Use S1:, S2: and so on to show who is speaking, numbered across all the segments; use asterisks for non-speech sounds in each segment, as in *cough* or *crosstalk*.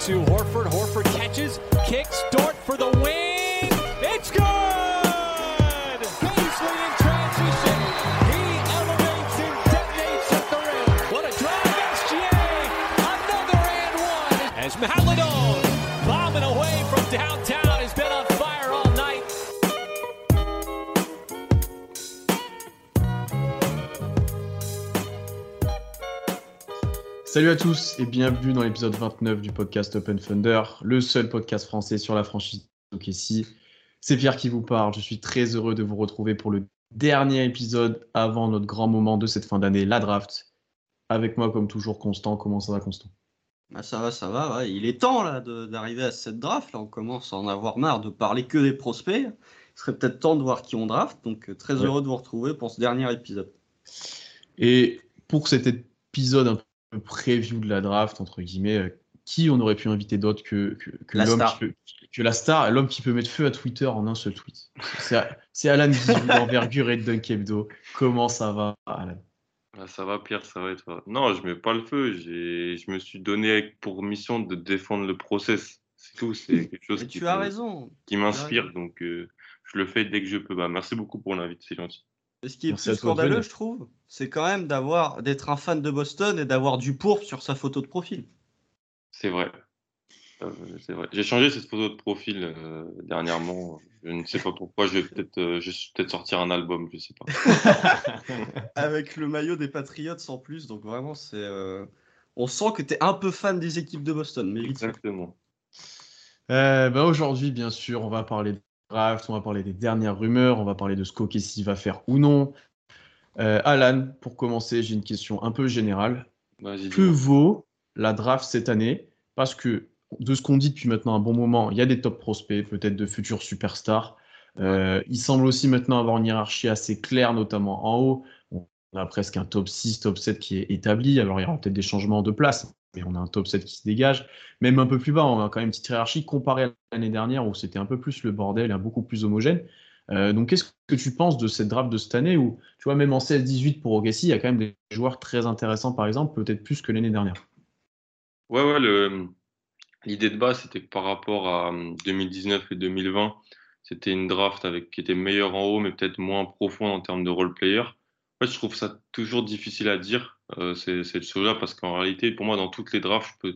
S1: to Horford. Horford catches, kicks, Dort for the win.
S2: Salut à tous et bienvenue dans l'épisode 29 du podcast Open Thunder, le seul podcast français sur la franchise OKC. C'est Pierre qui vous parle, je suis très heureux de vous retrouver pour le dernier épisode avant notre grand moment de cette fin d'année, la draft. Avec moi comme toujours Constant, comment ça va Constant?
S3: Bah, ça va, ça va. ouais. Il est temps là d'arriver à cette draft. Là, on commence à en avoir marre de parler que des prospects. Il serait peut-être temps de voir qui on draft. Donc euh, très
S2: Ouais.
S3: heureux de vous retrouver pour ce dernier épisode.
S2: Et pour cet épisode un peu preview de la draft, entre guillemets, euh, qui on aurait pu inviter d'autre que, que, l'homme
S3: star.
S2: qui peut- que la star, l'homme qui peut mettre feu à Twitter en un seul tweet C'est c'est Alan Guizou *laughs* d'envergure et de Dunk Hebdo. Comment ça va Alan?
S4: Ah, ça va, Pierre, ça va et toi? Non, je mets pas le feu. J'ai, je me suis donné pour mission de défendre le process. C'est tout. C'est *laughs* quelque chose
S3: Mais
S4: qui,
S3: tu as
S4: me-
S3: raison.
S4: qui m'inspire. Donc, euh, je le fais dès que je peux. Bah, merci beaucoup pour l'invite, c'est gentil.
S3: Et ce qui est
S2: Merci
S3: plus scandaleux, je trouve, c'est quand même d'avoir d'être un fan de Boston et d'avoir du pourpre sur sa photo de profil.
S4: C'est vrai. Euh, c'est vrai. J'ai changé cette photo de profil euh, dernièrement. Je ne sais pas pourquoi. Je vais peut-être, euh, sortir un album. Je sais pas. *laughs*
S3: Avec le maillot des Patriots en plus. Donc vraiment, c'est. euh, On sent que tu es un peu fan des équipes de Boston. Mais.
S4: Exactement.
S2: Euh, bah, Aujourd'hui, bien sûr, on va parler de draft, on va parler des dernières rumeurs, on va parler de ce qu'OKC va faire ou non. Euh, Alan, pour commencer, j'ai une question un peu générale. Que vaut la draft cette année? Parce que de ce qu'on dit depuis maintenant un bon moment, il y a des top prospects, peut-être de futurs superstars. Euh, il semble aussi maintenant avoir une hiérarchie assez claire, notamment en haut. On a presque un top 6, top 7 qui est établi. Alors il y aura peut-être des changements de place, mais on a un top 7 qui se dégage. Même un peu plus bas, on a quand même une petite hiérarchie comparée à l'année dernière où c'était un peu plus le bordel, et beaucoup plus homogène. Euh, donc qu'est-ce que tu penses de cette draft de cette année où, tu vois, même en 16-18 pour OKC, il y a quand même des joueurs très intéressants, par exemple, peut-être plus que l'année dernière?
S4: Ouais, ouais, l'idée de base, c'était que par rapport à hum, 2019 et 2020, c'était une draft avec, qui était meilleure en haut, mais peut-être moins profonde en termes de role-player. En fait, je trouve ça toujours difficile à dire, euh, ces- cette chose-là, parce qu'en réalité, pour moi, dans toutes les drafts,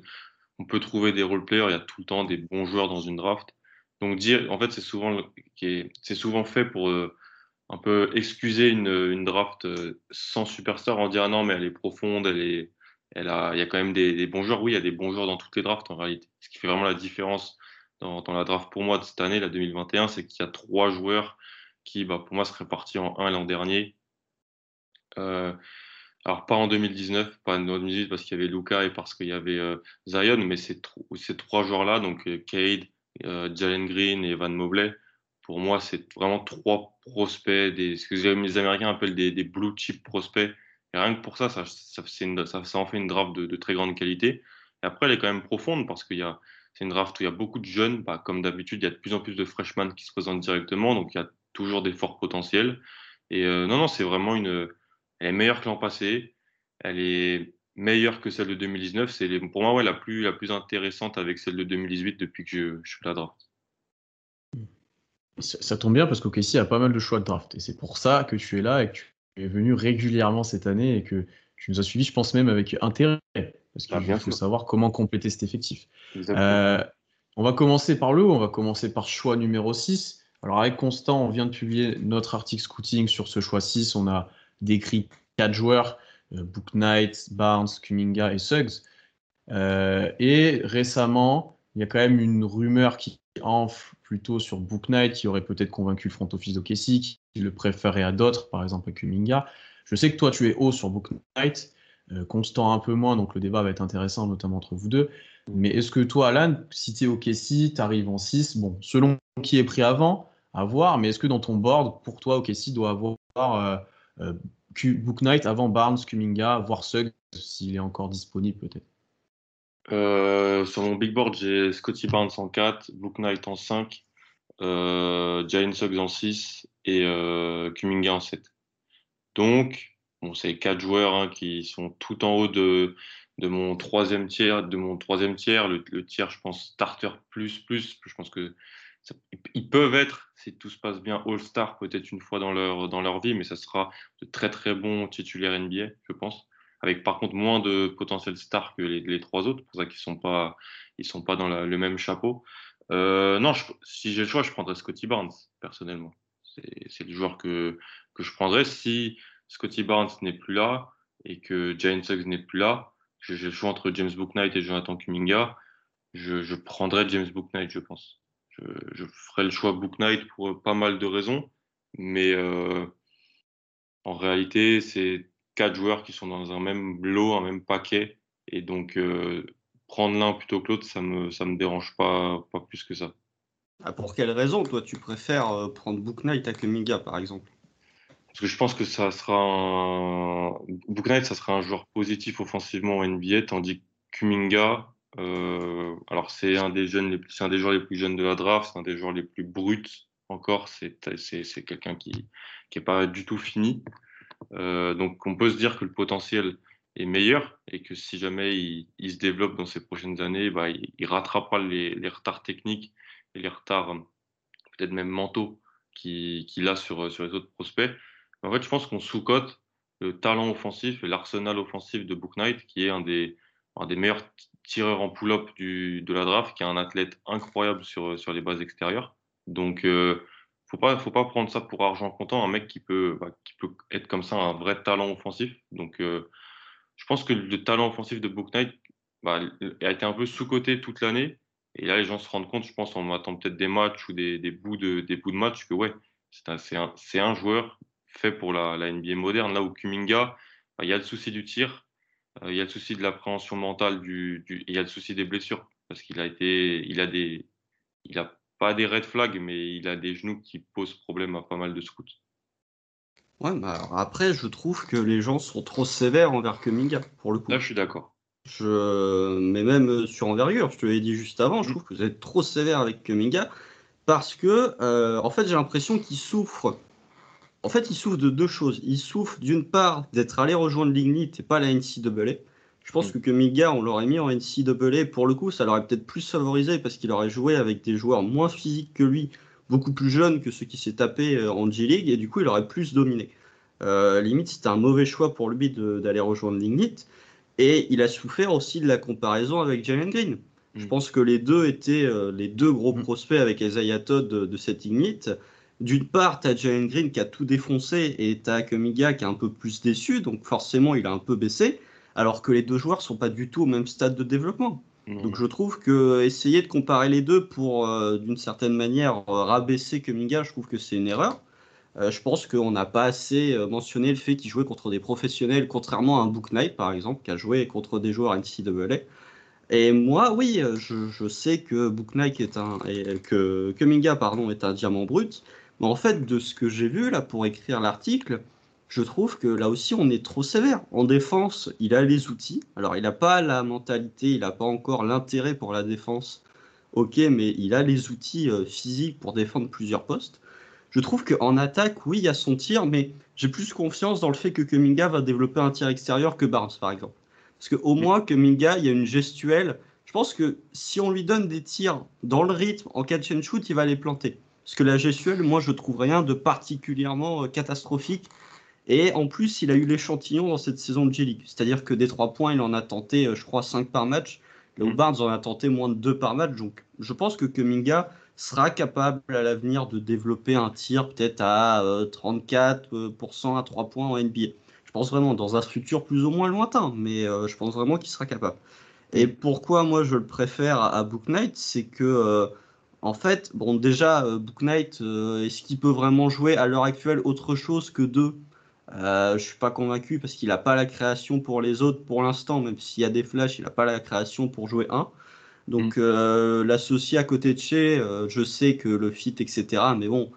S4: on peut trouver des role-players, il y a tout le temps des bons joueurs dans une draft. Donc, dire, en fait, c'est souvent, c'est souvent fait pour euh, un peu excuser une, une draft euh, sans superstar en dire ah non, mais elle est profonde, elle est, elle a, il y a quand même des, bons joueurs. Oui, il y a des bons joueurs dans toutes les drafts en réalité. Ce qui fait vraiment la différence dans, la draft pour moi de cette année, la 2021, c'est qu'il y a trois joueurs qui, bah, pour moi, seraient partis en un l'an dernier. Alors, pas en 2019, pas en 2018 parce qu'il y avait Luca et parce qu'il y avait euh, Zion, mais ces, tro- ces trois joueurs-là, donc euh, Cade, euh, Jalen Green et Evan Mobley, pour moi, c'est vraiment trois prospects, des, ce que les Américains appellent des, des blue chip prospects. Et rien que pour ça, ça, ça- ça en fait une draft de, de très grande qualité. Et après, elle est quand même profonde parce qu'il y a, c'est une draft où il y a beaucoup de jeunes. Bah, comme d'habitude, il y a de plus en plus de freshmen qui se présentent directement, donc il y a toujours des forts potentiels. Et euh, non, non, c'est vraiment une. Elle est meilleure que l'an passé. Elle est meilleure que celle de 2019. C'est pour moi ouais, la plus la plus intéressante avec celle de 2018 depuis que je, je fais la draft.
S2: Ça, ça tombe bien parce qu'OKC a pas mal de choix de draft. Et c'est pour ça que tu es là et que tu es venu régulièrement cette année et que tu nous as suivis, je pense même avec intérêt. Parce
S4: Ah,
S2: qu'il
S4: bien
S2: faut savoir comment compléter cet effectif. Euh, on va commencer par le haut, on va commencer par choix numéro 6. Alors avec Constant, on vient de publier notre article scouting sur ce choix 6. On a décrit quatre joueurs, euh, Book Knight, Barnes, Kuminga et Suggs. Euh, et récemment, il y a quand même une rumeur qui enfle plutôt sur Book Knight, qui aurait peut-être convaincu le front office d'OKC, qui le préférait à d'autres, par exemple à Kuminga. Je sais que toi, tu es haut sur Book Knight, euh, Constant un peu moins, donc le débat va être intéressant, notamment entre vous deux. Mais est-ce que toi, Alan, si tu es OKC, tu arrives en 6, bon, selon qui est pris avant, à voir, mais est-ce que dans ton board, pour toi, OKC doit avoir Book Knight avant Barnes, Kuminga, voire Suggs, s'il est encore disponible peut-être
S4: Euh, sur mon big board, j'ai Scotty Barnes en 4, Book Knight en 5, euh, Suggs en 6 et euh, Kuminga en 7. Donc, bon, c'est quatre joueurs hein, qui sont tout en haut de, de mon troisième tiers, de mon troisième tiers, le, tiers, je pense, starter plus, plus. Je pense que ils peuvent être, si tout se passe bien, All-Star peut-être une fois dans leur, dans leur vie, mais ça sera de très très bons titulaires NBA, je pense. Avec par contre moins de potentiel stars que les, trois autres, pour ça qu'ils ne sont, pas, ils sont pas dans le même chapeau. Euh, non, si j'ai le choix, je prendrais Scotty Barnes, personnellement. C'est le joueur que, que je prendrais. Si Scotty Barnes n'est plus là et que Jane Suggs n'est plus là, j'ai le choix entre James Booknight et Jonathan Kuminga. Je, je prendrais James Booknight, je pense. Je, je, ferais le choix Booknight pour pas mal de raisons, mais euh, en réalité, c'est quatre joueurs qui sont dans un même lot, un même paquet, et donc euh, prendre l'un plutôt que l'autre, ça me ça me dérange pas pas plus que ça.
S3: Ah, pour quelle raison, toi, tu préfères euh, prendre Booknight à Kuminga, par exemple?
S4: Parce que je pense que ça sera un... Booknight, ça sera un joueur positif offensivement en NBA, tandis que Kuminga, euh, alors c'est un des jeunes, c'est un des joueurs les plus jeunes de la draft, c'est un des joueurs les plus bruts encore. C'est quelqu'un qui qui est pas du tout fini. Euh, donc on peut se dire que le potentiel est meilleur et que si jamais il, il se développe dans ces prochaines années, bah, il, il rattrapera les, les, retards techniques et les retards peut-être même mentaux qu'il a sur, sur les autres prospects. En fait, je pense qu'on sous-cote le talent offensif et l'arsenal offensif de Book Knight, qui est un des, un des meilleurs tireur en pull-up de la draft, qui est un athlète incroyable sur, sur les bases extérieures. Donc, euh, faut pas, faut pas prendre ça pour argent comptant. Un mec qui peut, bah, être comme ça un vrai talent offensif. Donc, euh, je pense que le talent offensif de Book Knight bah, a été un peu sous-coté toute l'année. Et là, les gens se rendent compte, je pense, en m'attendant peut-être des matchs ou des, bouts de, des bouts de match, que ouais, c'est un, joueur fait pour la, la, NBA moderne. Là où Kuminga, bah, il y a le souci du tir, euh, il y a le souci de l'appréhension mentale, du, du, il y a le souci des blessures, parce qu'il a été, il a des, il a pas des red flags, mais il a des genoux qui posent problème à pas mal de scouts.
S3: Ouais, bah après, je trouve que les gens sont trop sévères envers Kuminga, pour le coup.
S4: Là, je suis d'accord.
S3: Je... Mais même sur envergure, je te l'ai dit juste avant, je mm. trouve que vous êtes trop sévère avec Kuminga, parce que, euh, en fait, j'ai l'impression qu'il souffre en fait, il souffre de deux choses. Il souffre d'une part d'être allé rejoindre l'Ignite et pas la NCAA. Je pense mm. que Miga, on l'aurait mis en NCAA. Pour le coup, ça l'aurait peut-être plus favorisé parce qu'il aurait joué avec des joueurs moins physiques que lui, beaucoup plus jeunes que ceux qui s'est tapé euh, en G-League, et du coup, il aurait plus dominé. Euh, limite, c'était un mauvais choix pour lui d'aller rejoindre l'Ignite. Et il a souffert aussi de la comparaison avec Jalen Green. Je mm. pense que les deux étaient euh, les deux gros mm. prospects avec Isaiah Todd de, de cette Ignite. D'une part, tu as Jalen Green qui a tout défoncé et tu as Kumiga qui est un peu plus déçu, donc forcément il a un peu baissé, alors que les deux joueurs sont pas du tout au même stade de développement. Mmh. Donc je trouve que essayer de comparer les deux pour, euh, d'une certaine manière, euh, rabaisser Kumiga, je trouve que c'est une erreur. Euh, je pense qu'on n'a pas assez mentionné le fait qu'il jouait contre des professionnels, contrairement à un Book Knight, par exemple, qui a joué contre des joueurs NCAA. Et moi, oui, je, je sais que Book Knight est un, et que Kuminga, pardon, est un diamant brut. Mais en fait, de ce que j'ai vu là pour écrire l'article, je trouve que là aussi on est trop sévère. En défense, il a les outils. Alors il n'a pas la mentalité, il n'a pas encore l'intérêt pour la défense. Ok, mais il a les outils euh, physiques pour défendre plusieurs postes. Je trouve qu'en attaque, oui, il y a son tir, mais j'ai plus confiance dans le fait que Kuminga va développer un tir extérieur que Barnes, par exemple. Parce qu'au moins, Kuminga, il y a une gestuelle. Je pense que si on lui donne des tirs dans le rythme, en catch and shoot, il va les planter. Parce que la gestuelle, moi, je trouve rien de particulièrement euh, catastrophique. Et en plus, il a eu l'échantillon dans cette saison de G-League. C'est-à-dire que des trois points, il en a tenté, euh, je crois, 5 par match. Là où mm. Barnes en a tenté moins de 2 par match. Donc, je pense que Kuminga sera capable à l'avenir de développer un tir peut-être à 34% euh, à 3 points en NBA. Je pense vraiment dans un futur plus ou moins lointain, mais je pense vraiment qu'il sera capable. Et pourquoi moi je le préfère à, Book Knight, c'est que en fait, bon, déjà, euh, Book Knight, euh, est-ce qu'il peut vraiment jouer à l'heure actuelle autre chose que deux? Euh, Je suis pas convaincu parce qu'il n'a pas la création pour les autres pour l'instant, même s'il y a des flashs, il n'a pas la création pour jouer un. Donc, mm. euh, l'associé à côté de chez, je sais que le fit, etc. Mais bon,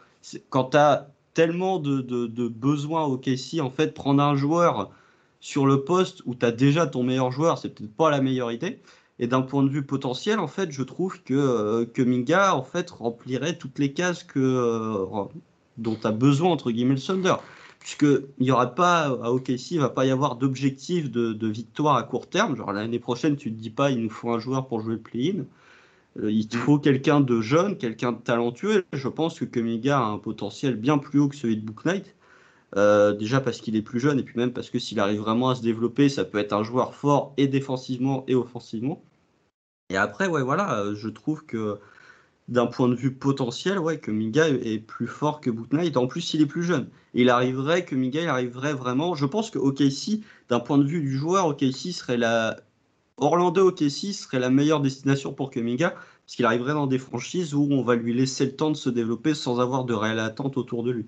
S3: quand tu as tellement de, de, besoins au KC, en fait, prendre un joueur sur le poste où tu as déjà ton meilleur joueur, c'est peut-être pas la meilleure idée. Et d'un point de vue potentiel, en fait, je trouve que, euh, que Minga en fait, remplirait toutes les cases que, euh, dont a besoin, entre guillemets, le Thunder. puisqu'il n'y aura pas à OKC, il va pas y avoir d'objectif de, victoire à court terme. Genre l'année prochaine, tu te dis pas, il nous faut un joueur pour jouer le play-in. Euh, il te mm. faut quelqu'un de jeune, quelqu'un de talentueux. Je pense que Kuminga a un potentiel bien plus haut que celui de Book Knight. Euh, déjà parce qu'il est plus jeune et puis même parce que s'il arrive vraiment à se développer, ça peut être un joueur fort et défensivement et offensivement. Et après, ouais, voilà, euh, je trouve que d'un point de vue potentiel, ouais, que Miga est plus fort que Book Knight. En plus, il est plus jeune. il arriverait que Miga il arriverait vraiment. Je pense que OKC, d'un point de vue du joueur, OKC serait la Orlando OKC serait la meilleure destination pour Kuminga parce qu'il arriverait dans des franchises où on va lui laisser le temps de se développer sans avoir de réelle attente autour de lui.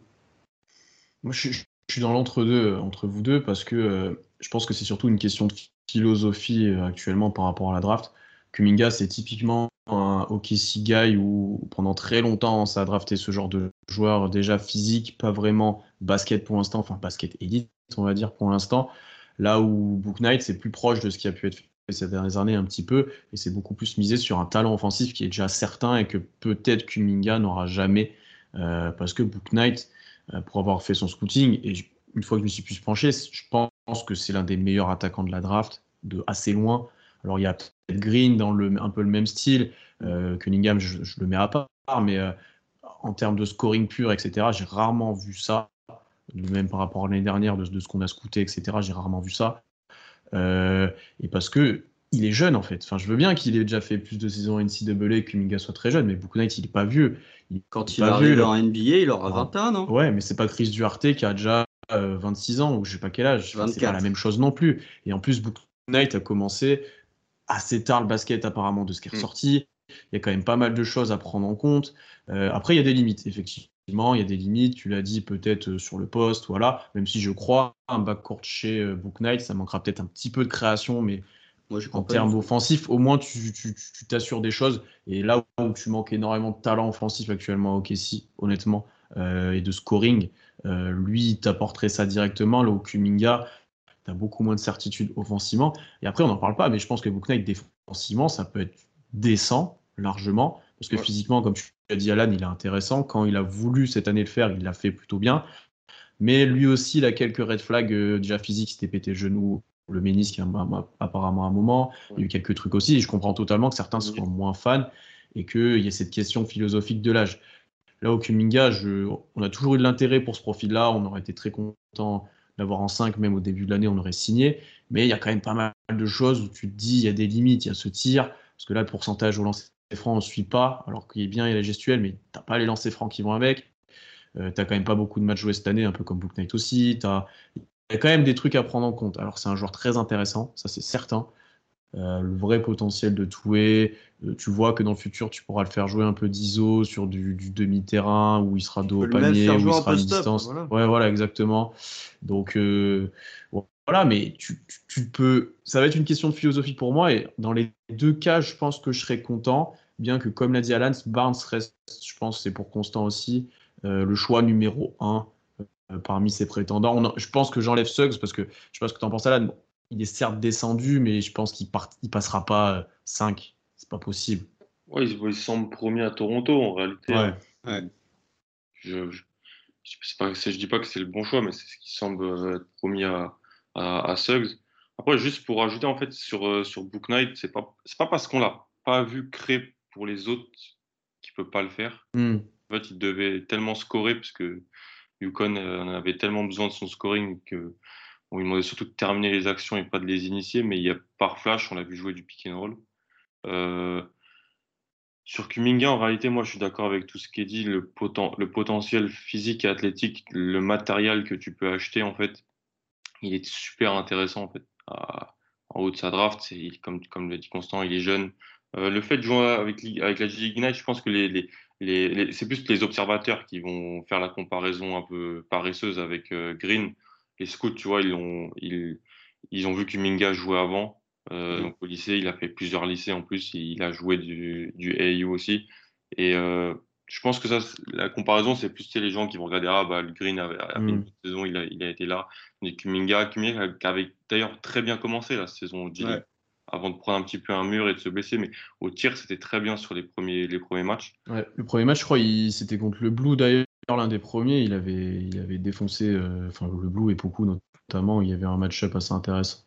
S2: Moi, je, suis dans l'entre-deux, entre vous deux, parce que euh, je pense que c'est surtout une question de philosophie euh, actuellement par rapport à la draft. Kuminga, c'est typiquement un OKC guy où pendant très longtemps, ça a drafté ce genre de joueur déjà physique, pas vraiment basket pour l'instant, enfin basket élite, on va dire pour l'instant. Là où Book Knight, c'est plus proche de ce qui a pu être fait ces dernières années un petit peu, et c'est beaucoup plus misé sur un talent offensif qui est déjà certain et que peut-être Kuminga n'aura jamais, euh, parce que Book Knight, euh, pour avoir fait son scouting, et une fois que je me suis plus penché, je pense que c'est l'un des meilleurs attaquants de la draft, de assez loin. Alors il y a peut-être Green dans le, un peu le même style, euh, Cunningham je, le mets à part, mais en termes de scoring pur, etc., j'ai rarement vu ça, même par rapport à l'année dernière, de, de ce qu'on a scouté, etc., j'ai rarement vu ça. Euh, et parce que il est jeune en fait. Enfin, je veux bien qu'il ait déjà fait plus de saisons NCAA que Minga soit très jeune, mais Book Knight, il est pas vieux.
S3: Quand il arrive en NBA, il aura 20 ans, non?
S2: Ouais, mais c'est pas Chris Duarte qui a déjà 26 euh, ans ou je sais pas quel âge. c'est pas la même chose non plus. Et en plus, Book Knight a commencé assez tard le basket apparemment de ce qui est mm. ressorti. Il y a quand même pas mal de choses à prendre en compte. Euh, après, il y a des limites, effectivement il y a des limites, tu l'as dit peut-être euh, sur le poste, voilà. Même si je crois un backcourt chez Book Knight, ça manquera peut-être un petit peu de création, mais Moi, en termes offensifs, au moins tu t'assures des choses. Et là où tu manques énormément de talent offensif actuellement au KC, honnêtement, euh, et de scoring, lui t'apporterait ça directement. Là où Kuminga, tu as beaucoup moins de certitude offensivement. Et après, on n'en parle pas, mais je pense que Knight défensivement, ça peut être décent largement. Parce que physiquement, comme tu as dit, Alan, il est intéressant. Quand il a voulu cette année le faire, il l'a fait plutôt bien. Mais lui aussi, il a quelques red flags euh, déjà physiques. Il s'était pété le genou, le ménisque apparemment à un moment. Il y a eu quelques trucs aussi. Et je comprends totalement que certains soient moins fans et qu'il y ait cette question philosophique de l'âge. Là, au Kuminga, on a toujours eu de l'intérêt pour ce profil-là. On aurait été très content d'avoir en 5, même au début de l'année, on aurait signé. Mais il y a quand même pas mal de choses où tu te dis, il y a des limites, il y a ce tir. Parce que là, le pourcentage au lancer francs, on ne suit pas, alors qu'il est bien, il a la gestuelle, mais t'as pas les lancers francs qui vont avec. Euh, tu n'as quand même pas beaucoup de matchs joués cette année, un peu comme Book Knight aussi. Il y a quand même des trucs à prendre en compte. Alors, c'est un joueur très intéressant, ça c'est certain. Euh, le vrai potentiel de Toué, euh, tu vois que dans le futur, tu pourras le faire jouer un peu d'ISO sur du, demi-terrain où il sera dos au panier, où il sera à distance. Ouais, voilà, exactement. Donc, voilà, mais tu, peux. Ça va être une question de philosophie pour moi. Et dans les deux cas, je pense que je serais content. Bien que, comme l'a dit Alan, Barnes reste, je pense, c'est pour Constant aussi, euh, le choix numéro un euh, parmi ses prétendants. je pense que j'enlève Suggs parce que je sais pas ce que tu en penses, Alan. Il est certes descendu, mais je pense qu'il ne passera pas 5. Euh, c'est pas possible.
S4: Ouais, il, semble premier à Toronto en réalité. Ouais. Je, je, je, dis pas que c'est le bon choix, mais c'est ce qui semble être promis à, à, Suggs. Après, juste pour ajouter en fait sur, euh, sur Book Knight, c'est pas, pas parce qu'on l'a pas vu créer pour les autres qu'il peut pas le faire. Hmm. En fait, il devait tellement scorer parce que Yukon euh, avait tellement besoin de son scoring que on lui demandait surtout de terminer les actions et pas de les initier. Mais il y a par flash, on l'a vu jouer du pick and roll. Euh, sur Kuminga, en réalité, moi, je suis d'accord avec tout ce qui est dit. Le, potentiel physique et athlétique, le matériel que tu peux acheter, en fait, il est super intéressant en fait. en haut de sa draft, comme comme l'a dit Constant, il est jeune. Euh, le fait de jouer avec, avec la G Ignite, je pense que les, les, les, c'est plus les observateurs qui vont faire la comparaison un peu paresseuse avec euh, Green. Les scouts, tu vois, ils ont, ils, ils ont vu que Minga jouait avant. Euh, donc au lycée, il a fait plusieurs lycées en plus. Il a joué du, du AU aussi. Et je pense que ça, la comparaison, c'est plus les gens qui vont regarder Ah, bah, le Green avait, a une mm. saison, il a, il a, été là. Mais Kuminga, Kuminga qui avait d'ailleurs très bien commencé la saison avant de prendre un petit peu un mur et de se blesser. Mais au tir, c'était très bien sur les premiers, les premiers matchs.
S2: Ouais, le premier match, je crois, c'était contre le Blue d'ailleurs. l'un des premiers, il avait, il avait défoncé enfin, le Blue et beaucoup notamment. Il y avait un match-up assez intéressant.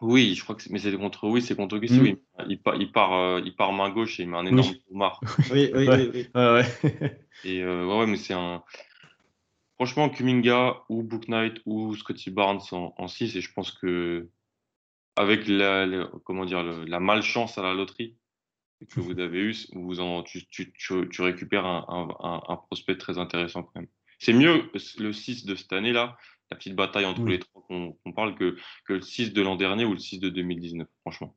S4: Oui, je crois que mais c'est contre oui, c'est contre qui mm. oui. Il, part, il part, il part main gauche et il met un énorme *laughs*
S3: oui. oui, oui, oui, oui. Ouais,
S4: ouais. *laughs* et ouais, mais c'est un Franchement, Kuminga ou Book Knight ou Scotty Barnes en 6, et je pense que avec la, comment dire, la malchance à la loterie que vous avez eu, vous en, tu, tu, tu, récupères un, un, un, prospect très intéressant quand même. C'est mieux le 6 de cette année-là, la petite bataille entre les trois qu'on parle, que, que le 6 de l'an dernier ou le 6 de 2019, franchement.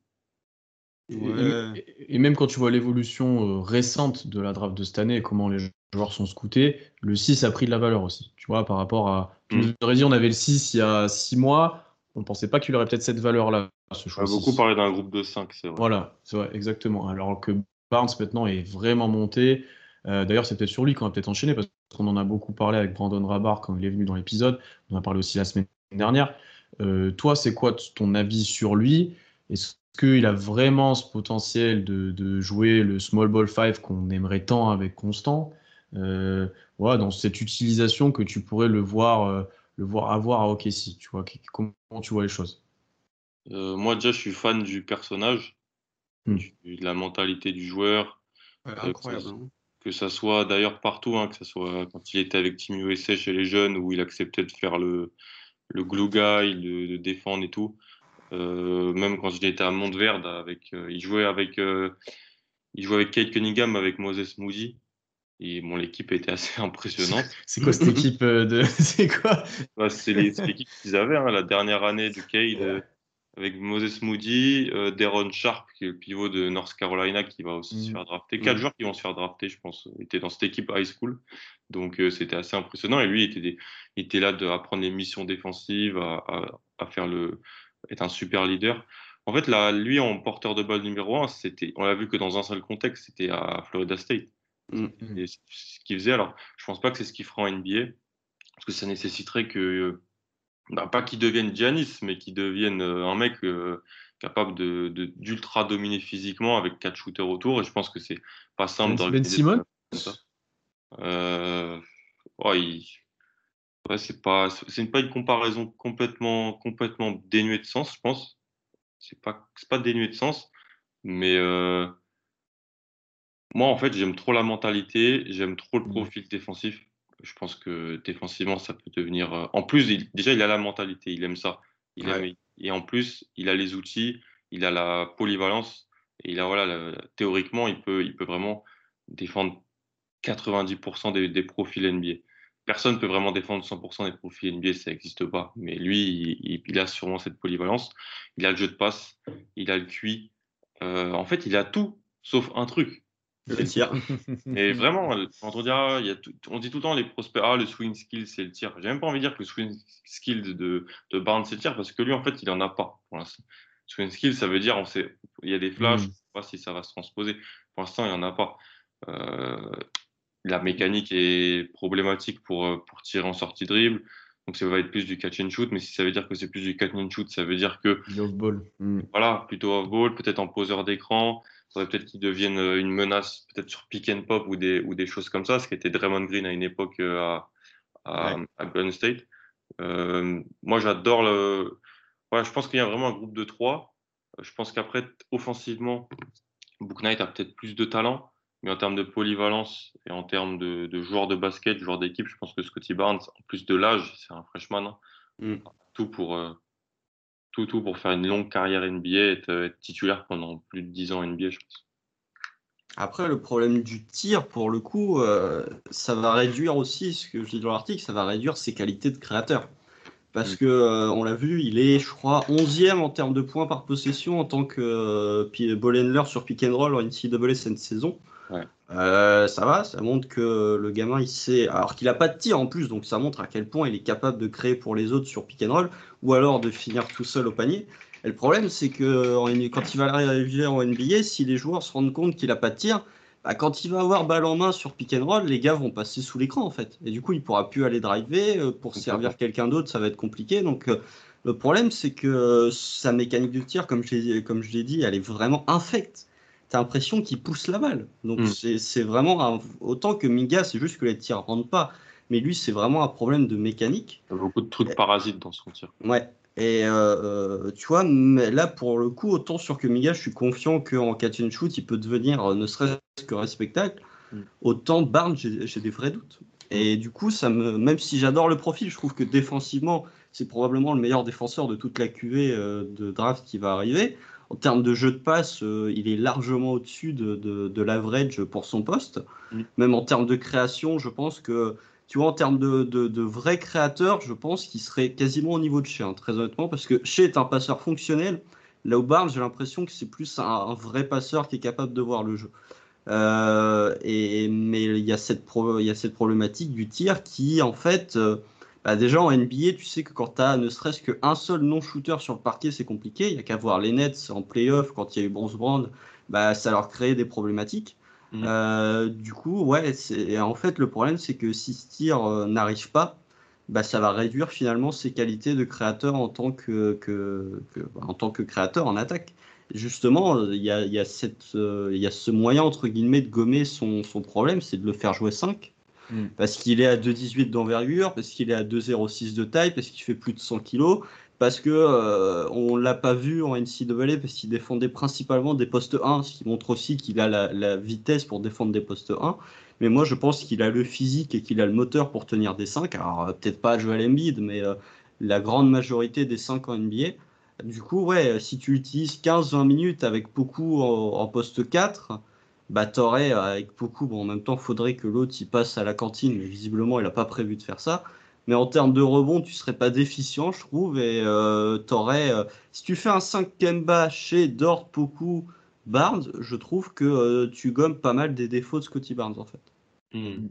S2: Et, même quand tu vois l'évolution euh, récente de la draft de cette année et comment les joueurs sont scoutés, le 6 a pris de la valeur aussi. Tu vois, par rapport à. Tu nous aurais dit, on avait le 6 il y a 6 mois, on ne pensait pas qu'il aurait peut-être cette valeur-là.
S4: Ce choix on a beaucoup parlé d'un groupe de 5, c'est vrai.
S2: Voilà, c'est vrai, exactement. Alors que Barnes maintenant est vraiment monté. Euh, d'ailleurs, c'est peut-être sur lui qu'on va peut-être enchaîner parce qu'on en a beaucoup parlé avec Brandon Rabar quand il est venu dans l'épisode. On en a parlé aussi la semaine dernière. Euh, toi, c'est quoi ton avis sur lui? Est-ce qu'il a vraiment ce potentiel de, jouer le small ball 5 qu'on aimerait tant avec Constant? Euh, voilà, dans cette utilisation que tu pourrais le voir, le voir avoir à OKC tu vois, Comment tu vois les choses?
S4: Euh, Moi, déjà, je suis fan du personnage, hmm. de la mentalité du joueur.
S3: incroyable. Hein.
S4: Que ça, soit d'ailleurs partout, hein, que ce soit quand il était avec Team USA chez les jeunes, où il acceptait de faire le, le glue guy, de défendre et tout. Euh, même quand j'étais à Montverde, avec, euh, il jouait avec, euh, il jouait avec Kate Cunningham, avec Moses Moody. Et bon, l'équipe était assez *laughs* impressionnante.
S2: C'est quoi cette *laughs* équipe de *laughs* C'est quoi?
S4: C'est l'équipe qu'ils avaient hein, la dernière année du Cade avec Moses Moody, Deron Sharp, qui est le pivot de North Carolina, qui va aussi se mm. faire drafter. Quatre mm. joueurs qui vont se faire drafter, je pense, étaient dans cette équipe high school. Donc c'était assez impressionnant. Et lui, il était, il était là à prendre les missions défensives, à, à, à faire le, est un super leader. En fait, là, lui, en porteur de balle numéro 1, c'était, on l'a vu que dans un seul contexte, c'était à Florida State. Mm. Et ce qu'il faisait, alors, je pense pas que c'est ce qu'il fera en NBA, parce que ça nécessiterait que, bah, pas qu'il devienne Giannis, mais qu'il devienne euh, un mec euh, capable de, d'ultra dominer physiquement avec quatre shooters autour. Et je pense que c'est pas simple
S2: d'organiser
S4: ben ça. Euh, il, Ouais, c'est pas, c'est pas une comparaison complètement, complètement dénuée de sens, je pense. C'est pas, c'est pas dénué de sens, mais euh, moi, en fait, j'aime trop la mentalité, j'aime trop le mmh. profil défensif. Je pense que défensivement, ça peut devenir. Euh, en plus, déjà, il a la mentalité, il aime ça. Il et en plus, il a les outils, il a la polyvalence. Et a, voilà, théoriquement, il peut, il peut vraiment défendre 90% des, des profils NBA personne ne peut vraiment défendre 100% des profils NBA, ça n'existe pas. Mais lui, il, a sûrement cette polyvalence. Il a le jeu de passe, il a le QI. Euh, en fait, il a tout, sauf un truc.
S3: Le tir. *laughs*
S4: Et vraiment, quand on dit, ah, il y a on dit tout le temps les prospects, ah, le swing skill, c'est le tir. J'ai même pas envie de dire que le swing skill de, de Barnes, c'est le tir, parce que lui, en fait, il en a pas pour l'instant. Swing skill, ça veut dire, on sait, il y a des flashs, mm. je ne sais pas si ça va se transposer. Pour l'instant, il n'y en a pas. Euh, la mécanique est problématique pour, euh, pour tirer en sortie dribble. Donc ça va être plus du catch and shoot, mais si ça veut dire que c'est plus du catch and shoot, ça veut dire que
S2: off-ball.
S4: Hmm. Voilà, plutôt off-ball, peut-être en poseur d'écran. Faudrait peut-être qu'il devienne euh, une menace, peut-être sur pick and pop ou des, ou des choses comme ça, ce qui était Draymond Green à une époque euh, à, à, Golden State. moi, j'adore le. Ouais, je pense qu'il y a vraiment un groupe de trois. Je pense qu'après, offensivement, Book Knight a peut-être plus de talent. Mais en termes de polyvalence et en termes de, de joueurs de basket, joueurs d'équipe, je pense que Scotty Barnes, en plus de l'âge, c'est un freshman. Hein. Mm. Tout, pour, euh, tout, tout pour faire une longue carrière NBA et être, titulaire pendant plus de 10 ans NBA, je pense.
S3: Après, le problème du tir, pour le coup, euh, ça va réduire aussi, ce que je dis dans l'article, ça va réduire ses qualités de créateur. Parce mm. que euh, on l'a vu, il est, je crois, 11e en termes de points par possession en tant que ball handler sur pick and roll en NCAA cette saison. Euh, ça va, ça montre que le gamin, il sait, alors qu'il n'a pas de tir en plus, donc ça montre à quel point il est capable de créer pour les autres sur pick and roll, ou alors de finir tout seul au panier. Et le problème, c'est que quand il va arriver en NBA, si les joueurs se rendent compte qu'il n'a pas de tir, bah, quand il va avoir balle en main sur pick and roll, les gars vont passer sous l'écran en fait. Et du coup, il pourra plus aller driver. Euh, pour servir quelqu'un d'autre, ça va être compliqué. Donc, euh, le problème, c'est que sa mécanique de tir, comme je, comme je l'ai dit, elle est vraiment infecte t'as l'impression qu'il pousse la balle. Donc
S4: Mm.
S3: c'est vraiment un- autant que Minga, c'est juste que les tirs rentrent pas. Mais lui, c'est vraiment un problème de mécanique.
S4: Il y a beaucoup de trucs parasites dans son tir.
S3: Ouais. Et euh, euh, tu vois, mais là pour le coup, autant sur Kemiga, je suis confiant qu'en catch and shoot, il peut devenir euh, ne serait-ce que respectable.
S4: Mm.
S3: Autant Barnes, j'ai des vrais doutes. Et du coup, ça me, même si j'adore le profil, je trouve que défensivement, c'est probablement le meilleur défenseur de toute la QV de draft qui va arriver. En termes de jeu de passe, euh, il est largement au-dessus de, de, de l'average pour son poste.
S4: Mm.
S3: Même en termes de création, je pense que, tu vois, en termes de, de, vrai créateur, je pense qu'il serait quasiment au niveau de Shea, hein, très honnêtement, parce que Shea est un passeur fonctionnel. Là où Barnes, j'ai l'impression que c'est plus un, un vrai passeur qui est capable de voir le jeu. Euh, et, mais il y, a cette pro- il y a cette problématique du tir qui, en fait, euh, bah déjà en NBA, tu sais que quand tu as ne serait-ce qu'un seul non-shooter sur le parquet, c'est compliqué. Il n'y a qu'à voir les Nets en playoff, quand il y a eu Bronze Brand, bah, ça leur créait des problématiques.
S4: Mhm.
S3: Euh, du coup, ouais, c'est en fait le problème, c'est que si ce tir euh, n'arrive pas, bah, ça va réduire finalement ses qualités de créateur en tant que, que, que- bah, en tant que créateur en attaque. Justement, euh, il y a, y, a cette, euh, y a ce moyen entre guillemets de gommer son, son problème, c'est de le faire jouer 5.
S2: Mm.
S3: Parce qu'il est à 2,18 d'envergure, parce qu'il est à 2,06 de taille, parce qu'il fait plus de 100 kilos, parce que euh, on l'a pas vu en NCAA, parce qu'il défendait principalement des postes 1, ce qui montre aussi qu'il a la, la vitesse pour défendre des postes 1. Mais moi, je pense qu'il a le physique et qu'il a le moteur pour tenir des 5. Alors, euh, peut-être pas Joel Embiid, mais euh, la grande majorité des 5 en NBA. Du coup, ouais, si tu utilises 15-20 minutes avec beaucoup en, en poste 4, bah t'aurais avec beaucoup, bon, en même temps, faudrait que l'autre il passe à la cantine, mais visiblement, il n'a pas prévu de faire ça. Mais en termes de rebond, tu serais pas déficient, je trouve, et euh, t'aurais, euh, si tu fais un 5 Kemba chez Dort, Poku, Barnes, je trouve que euh, tu gommes pas mal des défauts de Scotty Barnes, en fait.
S4: Mhm.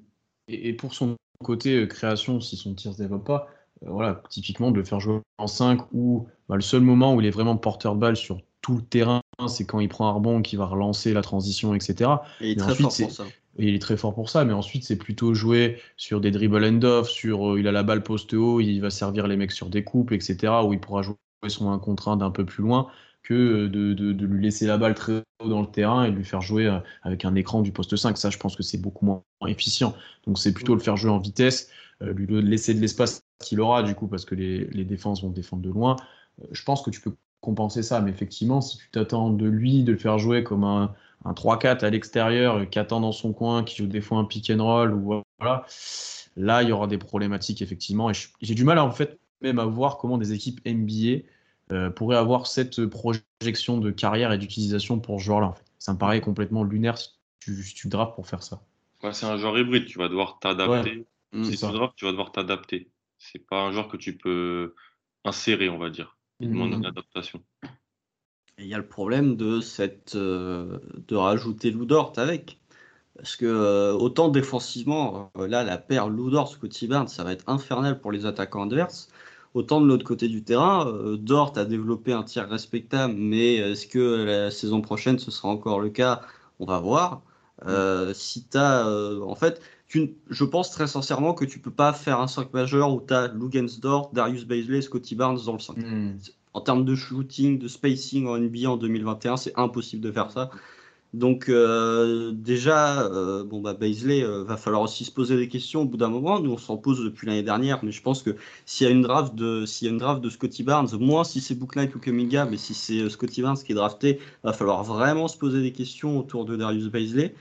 S2: Et, pour son côté création, si son tir se développe pas, voilà, typiquement de le faire jouer en 5 ou bah, le seul moment où il est vraiment porteur de balle sur tout le terrain, c'est quand il prend un rebond, qu'il va relancer la transition, etc.
S3: Et il est
S2: Mais
S3: très
S2: ensuite,
S3: fort pour ça.
S2: Et il est très fort pour ça, mais ensuite c'est plutôt jouer sur des dribble and off, sur euh, il a la balle poste haut, il va servir les mecs sur des coupes, etc. Où il pourra jouer son 1 contre 1 d'un peu plus loin que de, de- de lui laisser la balle très haut dans le terrain et de lui faire jouer euh, avec un écran du poste 5. Ça, je pense que c'est beaucoup moins efficient. Donc c'est plutôt le faire jouer en vitesse, euh, lui laisser de l'espace qu'il aura du coup parce que les, les défenses vont défendre de loin. Je pense que tu peux compenser ça, mais effectivement, si tu t'attends de lui de le faire jouer comme un un 3-4 à l'extérieur euh, qui attend dans son coin, qui joue des fois un pick and roll, ou voilà, là, il y aura des problématiques, effectivement. Et j'ai du mal, en fait, même à voir comment des équipes NBA euh, pourraient avoir cette projection de carrière et d'utilisation pour ce joueur-là. En fait. Ça me paraît complètement lunaire si tu, si tu drafts pour faire ça.
S4: Ouais, c'est un genre hybride, tu vas devoir t'adapter.
S3: Mm.
S4: Si
S2: c'est
S4: tu drafts, tu vas devoir t'adapter. C'est pas un genre que tu peux insérer, on va dire. Il demande une adaptation.
S3: Et il y a le problème de, cette, euh, de rajouter Lou Dort avec. Parce que euh, autant défensivement, euh, là, la paire Lou Dort, Scotty Barnes, ça va être infernal pour les attaquants adverses. Autant de l'autre côté du terrain, Dort a développé un tir respectable, mais est-ce que la saison prochaine ce sera encore le cas? On va voir. Si tu as. en fait, tu, je pense très sincèrement que tu peux pas faire un 5 majeur où tu as Dort, Darius Baisley, Scotty Barnes dans le 5 en termes de shooting, de spacing en NBA en 2021, c'est impossible de faire ça. Donc euh, déjà, euh, bon bah Baisley, euh, va falloir aussi se poser des questions au bout d'un moment. Nous on s'en pose depuis l'année dernière, mais je pense que s'il y a une draft de, s'il y a une draft de Scotty Barnes, moins si c'est Booknight ou Kuminga, mais si c'est euh, Scotty Barnes qui est drafté, va falloir vraiment se poser des questions autour de Darius Baisley.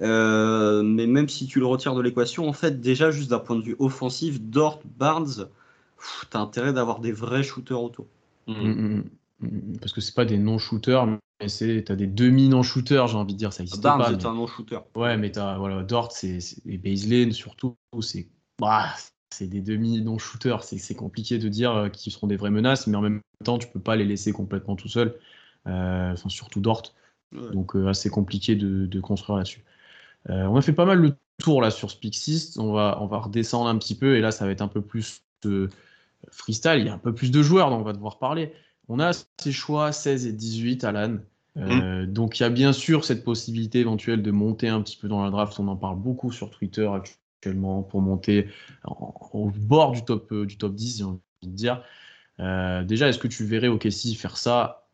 S3: Euh, mais même si tu le retires de l'équation, en fait, déjà juste d'un point de vue offensif, Dort, Barnes, t'as intérêt d'avoir des vrais shooters autour.
S2: Mm, mm, mm. Parce que c'est pas des non-shooters, mais c'est t'as des demi-non-shooters, j'ai envie de dire. Ça existe
S3: Barnes
S2: pas.
S3: est
S2: mais-
S3: un non-shooter.
S2: Ouais, mais t'as voilà, Dort c'est, et Baisley surtout, c'est bah, c'est des demi-non-shooters. C'est, c'est compliqué de dire euh, qu'ils seront des vraies menaces, mais en même temps, tu peux pas les laisser complètement tout seuls. Euh, Enfin, surtout Dort.
S3: Ouais.
S2: Donc, euh, assez compliqué de, de construire là-dessus. Euh, on a fait pas mal le tour là sur 6. On va, on va redescendre un petit peu et là, ça va être un peu plus de freestyle. Il y a un peu plus de joueurs dont on va devoir parler. On a ces choix 16 et 18, Alan. Euh, Donc il y a bien sûr cette possibilité éventuelle de monter un petit peu dans la draft. On en parle beaucoup sur Twitter actuellement pour monter en- au bord du top, euh, du top 10, j'ai envie de dire. Euh, déjà, est-ce que tu verrais OKC faire ça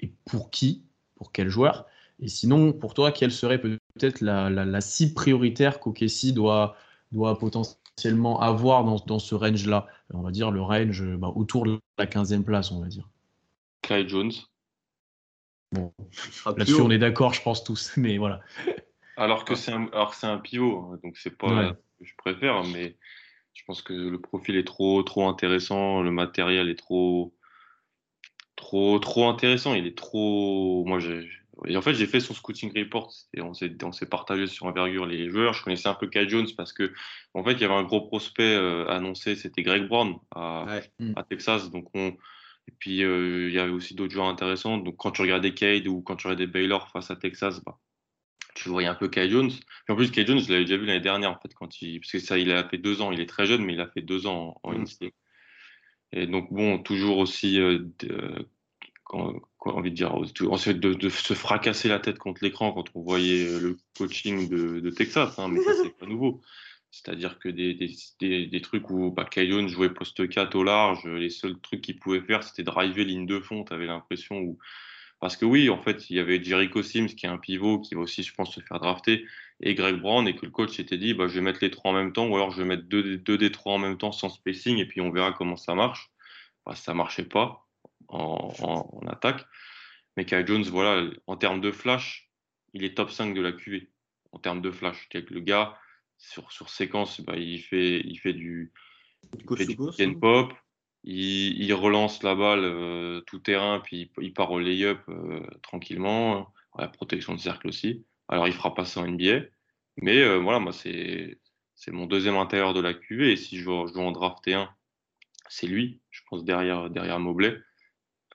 S2: et pour qui? Pour quel joueur? Et sinon, pour toi, quelle serait peut-être la, la, cible prioritaire qu'OKC doit, doit potentiellement avoir dans, dans ce range-là On va dire le range bah, autour de la 15e place, on va dire.
S4: Kyle Jones.
S2: Bon, là-dessus, on est d'accord, je pense tous, *laughs* mais voilà.
S4: Alors que c'est un, alors c'est un pivot, hein, donc c'est pas ce que je préfère, mais je pense que le profil est trop, trop intéressant, le matériel est trop, trop, trop intéressant. Il est trop. Moi, j'ai. en fait, j'ai fait son scouting report et on s'est, on s'est partagé sur envergure les joueurs. Je connaissais un peu Kai Jones parce que, en fait, il y avait un gros prospect euh, annoncé, c'était Greg Brown à, mm. à, Texas. Donc, on. Et puis, euh, il y avait aussi d'autres joueurs intéressants. Donc, quand tu regardais Cade ou quand tu regardais Baylor face à Texas, bah, tu voyais un peu Kai Jones. en plus, Kai Jones, je l'avais déjà vu l'année dernière, en fait, quand il, parce que ça, il a fait deux ans. Il est très jeune, mais il a fait deux ans en, en mm. Et donc, bon, toujours aussi, euh, envie de dire, ensuite de, se fracasser la tête contre l'écran quand on voyait le coaching de, Texas, hein, mais ça, c'est pas nouveau. C'est-à-dire que des, des, trucs où bah, jouait poste 4 au large, les seuls trucs qu'il pouvait faire, c'était driver ligne de fond. Tu l'impression où parce que oui, en fait, il y avait Jericho Sims qui est un pivot qui va aussi, je pense, se faire drafter, et Greg Brown, et que le coach s'était dit, bah, je vais mettre les trois en même temps, ou alors je vais mettre deux, deux des trois en même temps sans spacing, et puis on verra comment ça marche. Bah, ça marchait pas en, en, attaque. Mais Kai Jones, voilà, en termes de flash, il est top 5 de la QV. En termes de flash, le gars, sur, sur séquence, bah, il, fait, il fait du, il fait du hein. pop, il, relance la balle euh, tout terrain, puis il, part au lay-up euh, tranquillement. La protection de cercle aussi. Alors, il fera pas ça en NBA. Mais euh, voilà, moi, c'est mon deuxième intérieur de la QV. Et si je, dois en drafter un, c'est lui, je pense, derrière, derrière Mobley.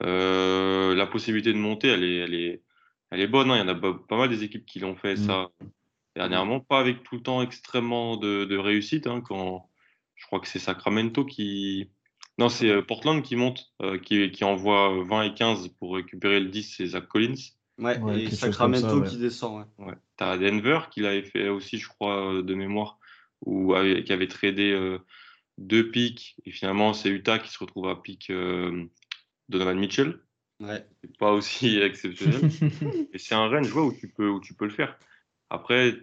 S4: La possibilité de monter, elle est, elle est, elle est bonne. Hein. Il y en a pas, mal des équipes qui l'ont fait, mm. ça, dernièrement. Pas avec tout le temps extrêmement de, réussite. Hein, quand je crois que c'est Sacramento qui, non, c'est euh, Portland qui monte, euh, qui, qui, envoie 20 et 15 pour récupérer le 10, c'est Zach Collins.
S3: Ouais, et Sacramento qui descend.
S4: Ouais. ouais. T'as Denver qui l'avait fait aussi, je crois, euh, de mémoire, ou qui avait tradé deux pics, et finalement c'est Utah qui se retrouve à pic Donovan Mitchell.
S3: Ouais.
S4: C'est pas aussi *laughs* exceptionnel. *laughs* et c'est un range où tu, peux, où tu peux le faire. Après,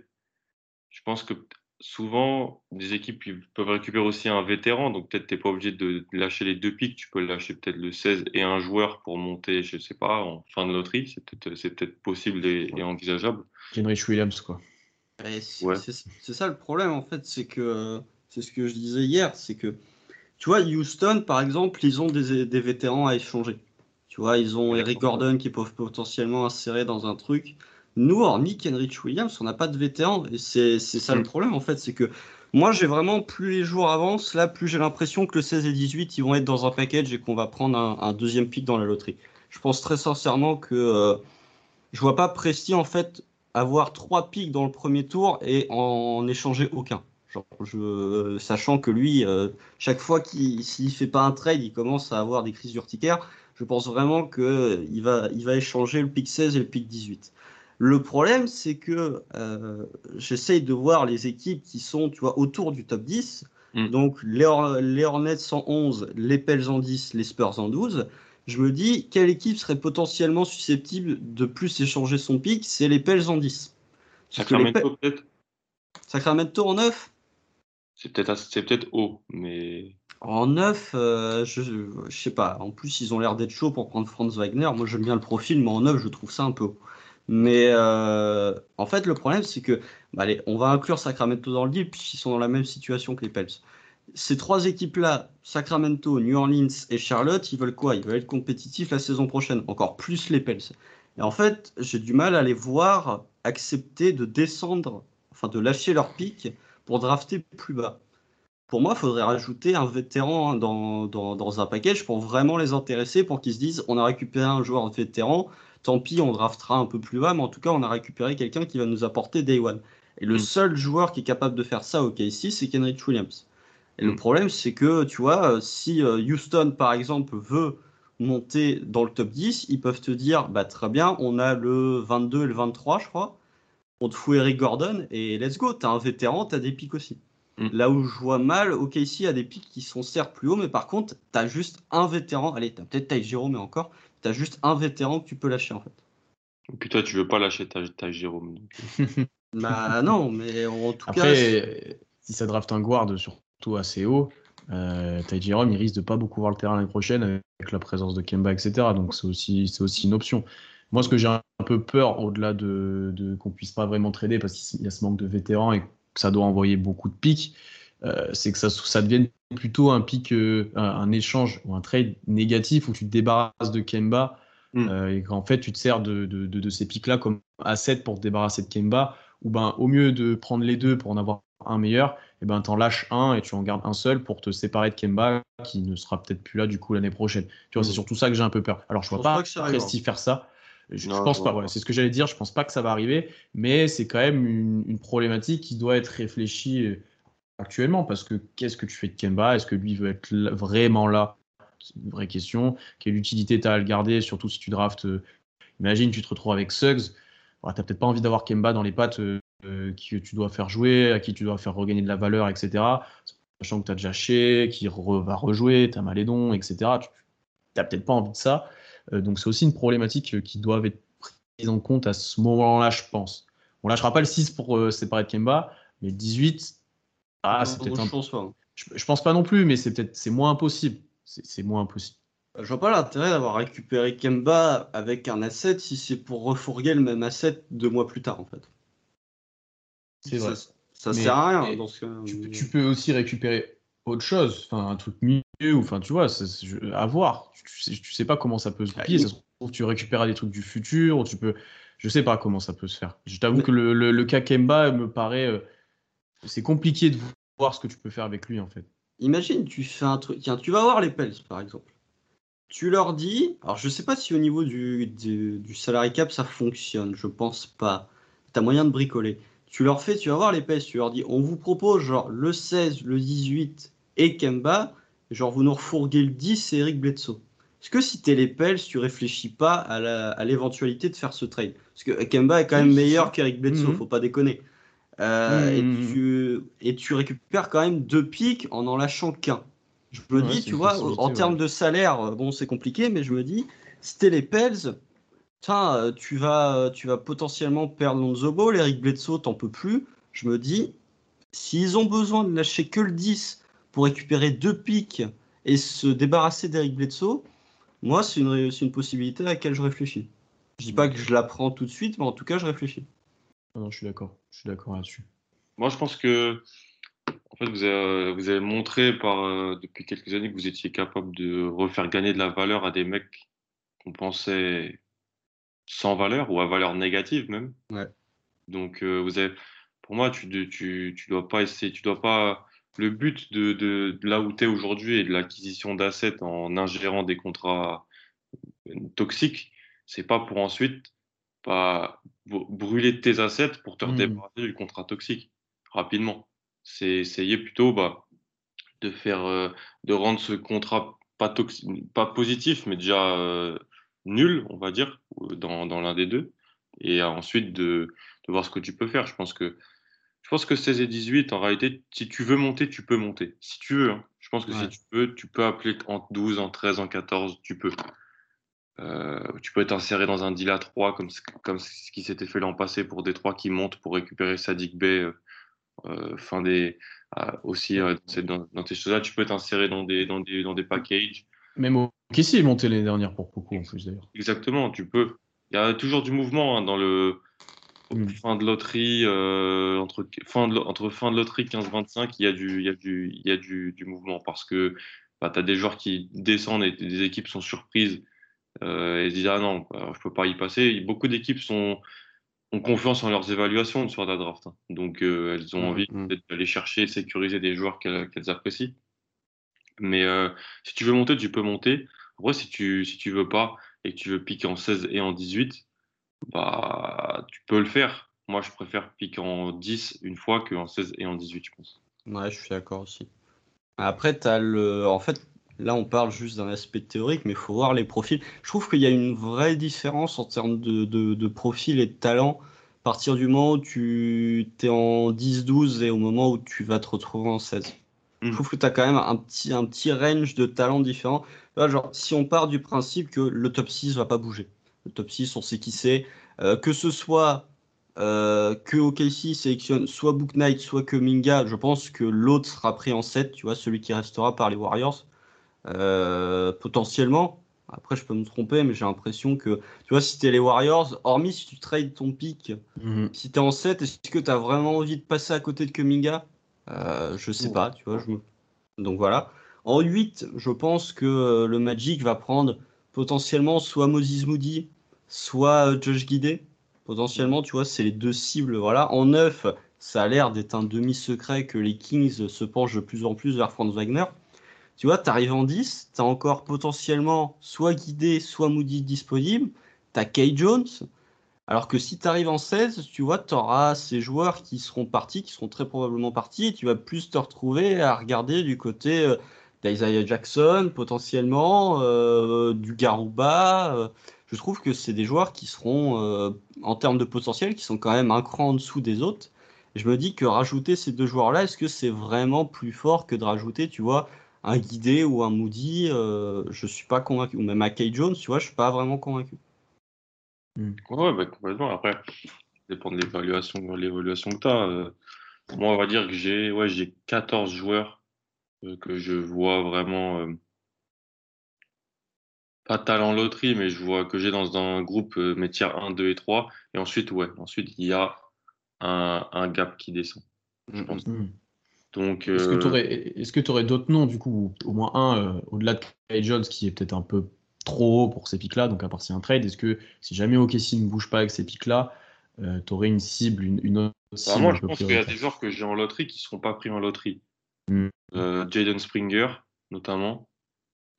S4: je pense que souvent, des équipes peuvent récupérer aussi un vétéran, donc peut-être tu n'es pas obligé de lâcher les deux pics, tu peux lâcher peut-être le 16 et un joueur pour monter, je ne sais pas, en fin de loterie, c'est peut-être peut possible et, envisageable.
S2: Kenrich Williams, quoi.
S3: C'est ça le problème, en fait, c'est que, c'est ce que je disais hier, c'est que, tu vois, Houston, par exemple, ils ont des, des vétérans à échanger. Tu vois, ils ont Eric Gordon qui peuvent potentiellement insérer dans un truc. Nous, hormis Kenrich Williams, on n'a pas de vétéran. Et c'est ça le mm. problème, en fait. C'est que moi, j'ai vraiment, plus les jours avancent, là, plus j'ai l'impression que le 16 et 18, ils vont être dans un package et qu'on va prendre un, deuxième pic dans la loterie. Je pense très sincèrement que euh, je vois pas Presti, en fait, avoir trois pics dans le premier tour et en, échanger aucun. Genre, je, sachant que lui, euh, chaque fois qu'il s'il fait pas un trade, il commence à avoir des crises urticaires. Je pense vraiment qu'il va, il va échanger le pic 16 et le pic 18. Le problème, c'est que euh, j'essaye de voir les équipes qui sont tu vois, autour du top 10. Mm. Donc les, les, Hornets en 11, les Pels en 10, les Spurs en 12. Je me dis, quelle équipe serait potentiellement susceptible de plus échanger son pic C'est les Pels en 10.
S4: Sacramento peut-être?
S3: Sacramento en 9
S4: C'est peut-être peut haut, mais...
S3: En 9, euh, je, je sais pas. En plus, ils ont l'air d'être chauds pour prendre Franz Wagner. Moi, j'aime bien le profil, mais en 9, je trouve ça un peu haut. Mais euh, en fait, le problème, c'est que, bah, allez, on va inclure Sacramento dans le deal, puisqu'ils sont dans la même situation que les Pels. Ces trois équipes-là, Sacramento, New Orleans et Charlotte, ils veulent quoi? Ils veulent être compétitifs la saison prochaine, encore plus les Pels. Et en fait, j'ai du mal à les voir accepter de descendre, enfin de lâcher leur pic pour drafter plus bas. Pour moi, il faudrait rajouter un vétéran dans, dans, dans, un package pour vraiment les intéresser, pour qu'ils se disent on a récupéré un joueur vétéran, tant pis, on draftera un peu plus bas, mais en tout cas, on a récupéré quelqu'un qui va nous apporter Day One. Et le mm. seul joueur qui est capable de faire ça au KC, c'est Kenrich Williams. Et le mm. problème, c'est que, tu vois, si euh, Houston, par exemple, veut monter dans le top 10, ils peuvent te dire, bah très bien, on a le 22 et le 23, je crois. On te fout Eric Gordon et let's go. T'as un vétéran, t'as des pics aussi. Mm. Là où je vois mal, OKC a des pics qui sont certes plus hauts, mais par contre, t'as juste un vétéran. Allez, t'as peut-être Ty Giro, mais encore, tu as juste un vétéran que tu peux lâcher en fait.
S4: Et puis toi, tu veux pas lâcher ta, ta Jérôme.
S3: bah non, mais en tout
S2: Après,
S3: cas.
S2: si ça draft un guard surtout assez haut, euh, Ty Jerome, il risque de pas beaucoup voir le terrain l'année prochaine avec la présence de Kemba, etc. Donc c'est aussi, c'est aussi une option. Moi, ce que j'ai un peu peur, au-delà de, de qu'on puisse pas vraiment trader parce qu'il y a ce manque de vétérans et que ça doit envoyer beaucoup de pics, euh, c'est que ça, ça devienne plutôt un pic, euh, un, échange ou un trade négatif où tu te débarrasses de Kemba
S4: Mm.
S2: euh, et qu'en fait tu te sers de, de, de, de ces pics-là comme asset pour te débarrasser de Kemba ou ben au mieux de prendre les deux pour en avoir un meilleur, et ben t'en lâches un et tu en gardes un seul pour te séparer de Kemba qui ne sera peut-être plus là du coup l'année prochaine. Tu vois,
S3: Mm.
S2: c'est surtout ça que j'ai un peu peur. Alors je vois
S3: pense
S2: pas. Presti faire ça. Je, je pense pas, ouais, c'est ce que j'allais dire. Je pense pas que ça va arriver, mais c'est quand même une, une problématique qui doit être réfléchie euh, actuellement parce que qu'est-ce que tu fais de Kemba? Est-ce que lui veut être là- vraiment là? C'est une vraie question. Quelle utilité tu as à le garder, surtout si tu draftes euh, Imagine, tu te retrouves avec Suggs. Bon, tu n'as peut-être pas envie d'avoir Kemba dans les pattes euh, euh, que tu dois faire jouer, à qui tu dois faire regagner de la valeur, etc. Sachant que tu as déjà Shea, qui re- va rejouer, tu as Malédon, etc. Tu n'as peut-être pas envie de ça. Euh, donc c'est aussi une problématique euh, qui doit être prise en compte à ce moment-là, je pense. On lâchera pas le 6 pour euh, séparer de Kemba, mais le 18, ah, c'est peut-être
S3: je
S2: un...
S3: pense pas.
S2: je, je pense pas non plus, mais c'est peut-être c'est moins impossible. C'est moins impossible.
S3: Je vois pas l'intérêt d'avoir récupéré Kemba avec un asset si c'est pour refourguer le même asset deux mois plus tard en fait.
S2: C'est vrai.
S3: Ça, ça sert à rien dans ce.
S2: Tu, peux- tu peux aussi récupérer autre chose, enfin un truc mieux, ou enfin tu vois, à voir. Tu, tu sais, tu sais pas comment ça peut se
S3: Ah,
S2: plier.
S3: il-
S2: Ça se trouve, tu récupéreras des trucs du futur, ou tu peux. Je sais pas comment ça peut se faire. Je t'avoue
S3: Mais-
S2: que le, le, le cas Kemba me paraît. euh, c'est compliqué de voir ce que tu peux faire avec lui en fait.
S3: Imagine, tu fais un truc. Tiens, tu vas voir les Pels par exemple. Tu leur dis. Alors je sais pas si au niveau du, du, du salary cap ça fonctionne, je pense pas. T'as moyen de bricoler. Tu leur fais, tu vas voir les Pels, tu leur dis on vous propose genre le 16, le 18 et Kemba, genre vous nous refourguez le 10 et Eric Bledsoe. Est-ce que si t'es les Pels, tu réfléchis pas à l'éventualité de faire ce trade? Parce que Kemba est quand même
S2: c'est
S3: meilleur qu'Eric Bledsoe,
S2: Mhm.
S3: faut pas déconner. Euh,
S2: Mhm.
S3: et, tu, et tu récupères quand même deux pics en en lâchant qu'un. Je me
S2: Ouais,
S3: dis,
S2: c'est
S3: tu vois, en
S2: ouais.
S3: termes de salaire, euh, bon, c'est compliqué, mais je me dis, si t'es les Pels, putain, euh, tu vas, tu vas potentiellement perdre Lonzo Ball, Eric Bledsoe, t'en peux plus. Je me dis, s'ils ont besoin de lâcher que le 10 pour récupérer deux pics et se débarrasser d'Eric Bledsoe, moi, c'est une, c'est une possibilité à laquelle je réfléchis. Je dis pas que je la prends tout de suite, mais en tout cas, je réfléchis.
S2: Non, non, je suis d'accord. Je suis d'accord là-dessus.
S4: Moi, je pense que en fait, vous avez, vous avez montré par, euh, depuis quelques années que vous étiez capable de refaire gagner de la valeur à des mecs qu'on pensait sans valeur ou à valeur négative même.
S3: Ouais.
S4: Donc, euh, vous avez, pour moi, tu, de- tu, tu dois pas essayer, tu dois pas. Le but de, de, de là où tu es aujourd'hui et de l'acquisition d'assets en ingérant des contrats euh, toxiques, c'est pas pour ensuite pas brûler tes assets pour te débarrasser du contrat toxique rapidement. C'est essayer plutôt bah, de faire, euh, de rendre ce contrat pas, pas positif, mais déjà euh, nul, on va dire, dans, dans l'un des deux, et ensuite de, de voir ce que tu peux faire. Je pense que je pense que 16 et 18, en réalité, si tu veux monter, tu peux monter. Si tu veux, hein. je pense que
S3: Ouais.
S4: si tu veux, tu peux appeler en 12, en 13, en 14, tu peux. Euh, tu peux t'insérer dans un deal à 3 comme, ce- comme ce qui s'était fait l'an passé pour Détroit qui monte pour récupérer Sadik Bey euh, euh, fin des, euh, aussi dans, dans tes choses-là. Tu peux t'insérer dans des, dans, des, dans des packages.
S2: Même au Kessie est monté l'année dernière pour beaucoup en plus d'ailleurs.
S4: Exactement, tu peux. Il y a toujours du mouvement hein, dans le. Fin de loterie, euh, entre, fin de, entre fin de loterie 15-25, il y a, du, il y a, du, il y a du, du mouvement parce que bah, tu as des joueurs qui descendent et des équipes sont surprises euh, et se disent Ah non, bah, je peux pas y passer. Beaucoup d'équipes sont, ont confiance en leurs évaluations sur la draft. hein. Donc euh, elles ont
S3: Mm,
S4: envie
S3: mm.
S4: peut-être d'aller chercher sécuriser des joueurs qu'elles apprécient. Mais euh, si tu veux monter, tu peux monter. Après, si tu, si tu veux pas et que tu veux piquer en 16 et en 18, bah, tu peux le faire. Moi, je préfère piquer en 10 une fois qu'en 16 et en 18, je pense.
S3: Ouais, je suis d'accord aussi. Après, t'as le... en fait, là, on parle juste d'un aspect théorique, mais il faut voir les profils. Je trouve qu'il y a une vraie différence en termes de, de, de profil et de talent à partir du moment où tu es en 10-12 et au moment où tu vas te retrouver en 16. Je
S4: Mm.
S3: trouve que tu as quand même un petit, un petit range de talents différents. Là, genre, si on part du principe que le top 6 va pas bouger. Le top 6, on sait qui c'est. Euh, que ce soit euh, que OKC sélectionne soit Book Knight, soit que Minga, je pense que l'autre sera pris en 7, tu vois, celui qui restera par les Warriors. Euh, potentiellement. Après, je peux me tromper, mais j'ai l'impression que, tu vois, si tu es les Warriors, hormis si tu trades ton pick,
S2: Mhm.
S3: si tu es en 7, est-ce que tu as vraiment envie de passer à côté de Kuminga euh, Je sais pas, tu vois. Je me- Donc voilà. En 8, je pense que euh, le Magic va prendre potentiellement soit Moses Moody, soit euh, Josh Guidé. Potentiellement, tu vois, c'est les deux cibles. Voilà. En 9, ça a l'air d'être un demi-secret que les Kings se penchent de plus en plus vers Franz Wagner. Tu vois, tu arrives en 10, tu as encore potentiellement soit Guidé, soit Moody disponible. Tu as Kay Jones. Alors que si tu arrives en 16, tu vois, tu auras ces joueurs qui seront partis, qui seront très probablement partis, et tu vas plus te retrouver à regarder du côté euh, d'Isaiah Jackson, potentiellement, euh, du Garouba. euh. je trouve que c'est des joueurs qui seront, euh, en termes de potentiel, qui sont quand même un cran en dessous des autres. Je me dis que rajouter ces deux joueurs-là, est-ce que c'est vraiment plus fort que de rajouter, tu vois, un Guidé ou un Moody Je suis pas convaincu. Ou même un Kay Jones, tu vois, je suis pas vraiment convaincu.
S4: Ouais, ouais, bah, complètement. Après, ça dépend de l'évaluation, l'évaluation que tu as. moi, on va dire que j'ai ouais, j'ai 14 joueurs que je vois vraiment euh, pas talent loterie, mais je vois que j'ai dans un groupe euh, mes tiers 1, 2 et 3. Et ensuite, ouais, ensuite, il y a un, un gap qui descend, je pense.
S2: Mhm.
S4: Donc,
S2: Est-ce que
S4: euh,
S2: tu aurais, d'autres noms, du coup, ou au moins un, euh, au-delà de Kyle Jones, qui est peut-être un peu trop haut pour ces pics-là, donc à part si un trade, est-ce que si jamais OKC ne bouge pas avec ces pics-là, tu aurais une cible, une, une autre
S4: bah,
S2: cible
S4: moi, je pense qu'il y a des joueurs que j'ai en loterie qui ne seront pas pris en loterie.
S2: Mm.
S4: Euh, Jaden Springer, notamment.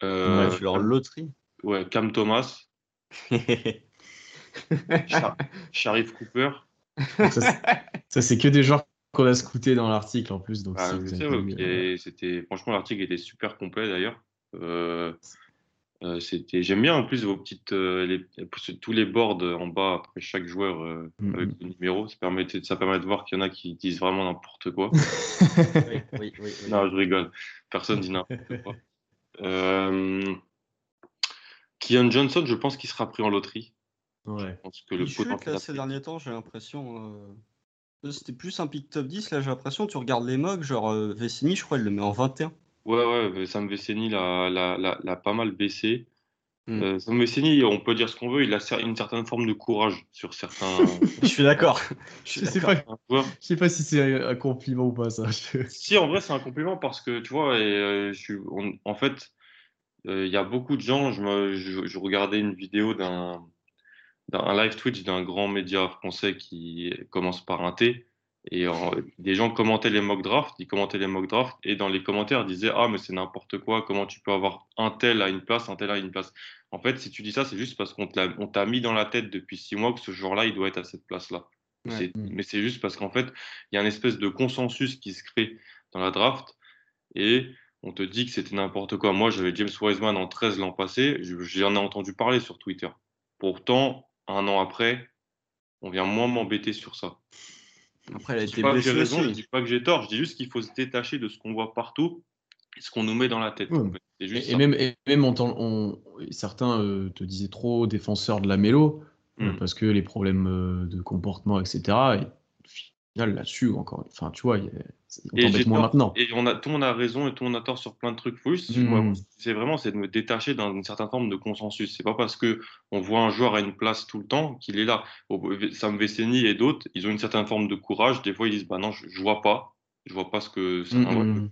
S4: Euh,
S3: Ouais, tu leur loterie.
S4: ouais, Cam Thomas, *laughs* Char- Sharif Cooper.
S2: Ça, c'est- que des joueurs qu'on a scoutés dans l'article en plus. Donc
S4: Ah, ouais,
S2: euh,
S4: c'était franchement l'article était super complet d'ailleurs. Euh, euh, c'était j'aime bien en plus vos petites euh, les- tous les boards en bas après chaque joueur euh,
S2: Mhm.
S4: avec le numéro. Ça permet, ça permet de voir qu'il y en a qui disent vraiment n'importe quoi. *laughs*
S3: oui, oui, oui, oui.
S4: non, je rigole. Personne dit n'importe quoi. *laughs* Euh, Keon Johnson, je pense qu'il sera pris en loterie.
S2: ouais.
S4: Je pense que le
S3: Il chute
S4: potentiel
S3: là ces derniers temps, j'ai l'impression. euh, C'était plus un pick top 10, là j'ai l'impression. Tu regardes les mocks, genre euh, Vecini, je crois, il le met en 21.
S4: Ouais, ouais, Sam Veceni l'a, l'a, l'a, l'a pas mal baissé.
S3: Mm.
S4: Euh, Sam Veceni, on peut dire ce qu'on veut, il a une certaine forme de courage sur certains, *laughs*
S3: Je suis d'accord. *laughs* Je
S2: Je sais
S3: d'accord.
S2: pas, je sais pas si c'est un compliment ou pas ça. *laughs*
S4: Si, en vrai, c'est un compliment parce que, tu vois, et, euh, je suis, on- en fait, euh, il y a beaucoup de gens, je, me, je, je regardais une vidéo d'un, d'un un live Twitch d'un grand média français qui commence par un T. Et des gens commentaient les mock drafts, ils commentaient les mock drafts, et dans les commentaires, ils disaient Ah, mais c'est n'importe quoi, comment tu peux avoir un tel à une place, un tel à une place. En fait, si tu dis ça, c'est juste parce qu'on t'a mis dans la tête depuis six mois que ce joueur-là, il doit être à cette place-là.
S3: Ouais.
S2: Mm.
S4: Mais c'est juste parce qu'en fait, il y a une espèce de consensus qui se crée dans la draft, et on te dit que c'était n'importe quoi. Moi, j'avais James Wiseman en 13 l'an passé, je- j'en ai entendu parler sur Twitter. Pourtant, un an après, on vient moins m'embêter sur ça.
S3: Après, elle a
S4: Je dis
S3: été
S4: pas que j'ai
S3: blessée
S4: raison, je dis pas que j'ai tort, je dis juste qu'il faut se détacher de ce qu'on voit partout et ce qu'on nous met dans la tête.
S2: Ouais.
S4: en fait. C'est juste
S2: Et, même, et même on, t'en- on- certains euh, te disaient trop défenseur de la mélo euh,
S4: Mm.
S2: parce que les problèmes euh, de comportement, etc. Et là-dessus, encore, enfin, tu vois, il y a- on
S4: Et
S2: moins maintenant.
S4: Et on a, tout le monde a raison et tout le monde a tort sur plein de trucs. Faut juste,
S2: Mm.
S4: moi, c'est vraiment c'est de me détacher d'une certaine forme de consensus. C'est pas parce que on voit un joueur à une place tout le temps qu'il est là. Sam Veceni et d'autres, ils ont une certaine forme de courage. Des fois, ils disent bah non, je, je vois pas, je vois pas ce que c'est.
S2: Mm,
S4: un
S2: mm.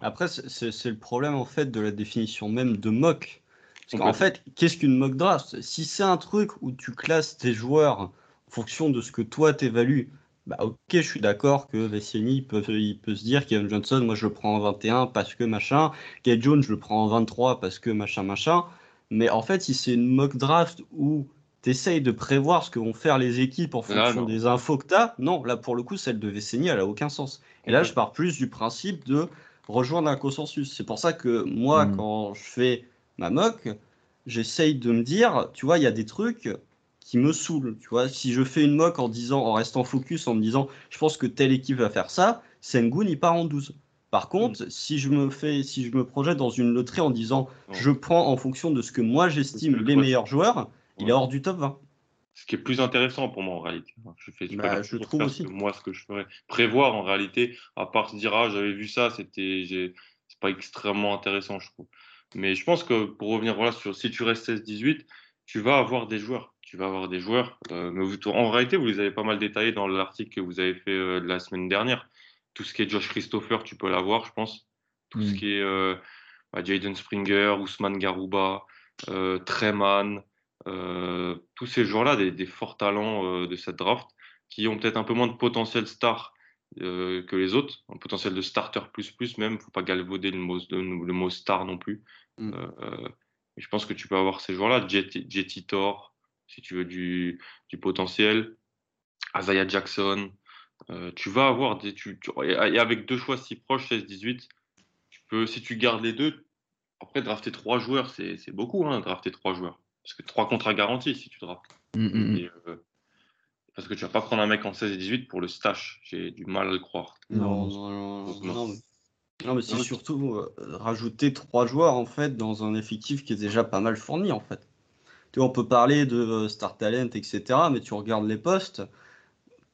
S3: Après, c'est- le problème en fait de la définition même de mock. Parce qu'en fait, qu'est-ce qu'une mock draft? Si c'est un truc où tu classes tes joueurs en fonction de ce que toi t'évalues, bah ok, je suis d'accord que il peut, il peut se dire Kevin Johnson, moi je le prends en 21 parce que machin, Kate Jones je le prends en 23 parce que machin machin. Mais en fait, si c'est une mock draft où tu essayes de prévoir ce que vont faire les équipes en fonction des infos que tu as, non, là pour le coup, celle de Vecini, elle a aucun sens. Et là, je pars plus du principe de rejoindre un consensus. C'est pour ça que moi,
S2: Mm.
S3: quand je fais ma mock, j'essaye de me dire, tu vois, il y a des trucs qui me saoulent. Tu vois, si je fais une mock en disant, en restant focus, en me disant, je pense que telle équipe va faire ça, Sengun il part en 12. Par contre, si je me fais, si je me projette dans une loterie en disant, je prends en fonction de ce que moi j'estime
S4: le
S3: les meilleurs joueurs, il est hors du top 20.
S4: ce qui est plus intéressant pour moi en réalité. Je fais je
S3: Bah, je trouve aussi.
S4: moi ce que je ferais. Prévoir en réalité, à part se dire ah j'avais vu ça, c'était c'est pas extrêmement intéressant je trouve. Mais je pense que pour revenir voilà sur si tu restes 16-18, tu vas avoir des joueurs. Tu vas avoir des joueurs. euh, mais vous- en réalité, vous les avez pas mal détaillés dans l'article que vous avez fait euh, de la semaine dernière. Tout ce qui est Josh Christopher, tu peux l'avoir, je pense. Tout ce
S2: Mm.
S4: qui est euh, bah, Jaden Springer, Ousmane Garouba, euh, Treman, tous ces joueurs-là, des, des forts talents de cette draft, qui ont peut-être un peu moins de potentiel star que les autres, un potentiel de starter plus plus même, faut pas galvauder le mot, le mot star non plus.
S3: Mm.
S4: Je pense que tu peux avoir ces joueurs-là, Jet- Jetty Thor, si tu veux du, du potentiel, Isaiah Jackson, euh, tu vas avoir des. Tu, tu- et avec deux choix si proches, 16-18, tu peux, si tu gardes les deux, après drafter trois joueurs, c'est beaucoup, hein, drafter trois joueurs. Parce que trois contrats garantis si tu draftes.
S2: Mm, mm, mm.
S4: Et, euh, parce que tu vas pas prendre un mec en 16 et 18 pour le stash. J'ai du mal à le croire.
S3: Non,
S2: Non,
S3: non, non,
S4: non.
S3: non, mais, c'est surtout euh, rajouter trois joueurs en fait dans un effectif qui est déjà pas mal fourni en fait. On peut parler de euh, star talent, etc. Mais tu regardes les postes,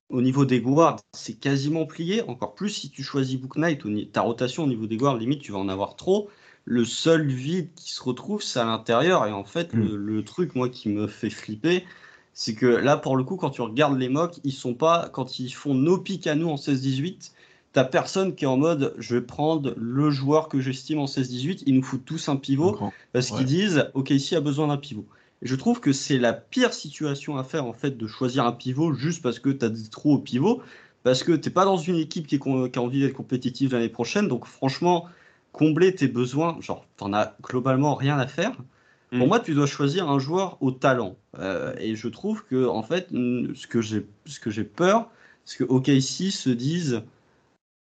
S3: au niveau des guards, c'est quasiment plié. Encore plus si tu choisis Book Knight, ta rotation au niveau des guards, limite tu vas en avoir trop. Le seul vide qui se retrouve, c'est à l'intérieur. Et en fait,
S2: Mm.
S3: le, le truc, moi, qui me fait flipper, c'est que là, pour le coup, quand tu regardes les mocks, ils sont pas, quand ils font nos pics à nous en 16-18, t'as personne qui est en mode je vais prendre le joueur que j'estime en 16-18, ils nous foutent tous un pivot
S2: Comprends.
S3: parce
S2: Ouais.
S3: qu'ils disent ok, ici a besoin d'un pivot. Je trouve que c'est la pire situation à faire en fait de choisir un pivot juste parce que tu as des trous au pivot, parce que t'es pas dans une équipe qui, est con- qui a envie d'être compétitive l'année prochaine, donc franchement, combler tes besoins, genre t'en as globalement rien à faire. Pour
S4: Mm.
S3: moi, tu dois choisir un joueur au talent. Euh, et je trouve que, en fait, mm, ce que j'ai, ce que j'ai peur, c'est que OKC se disent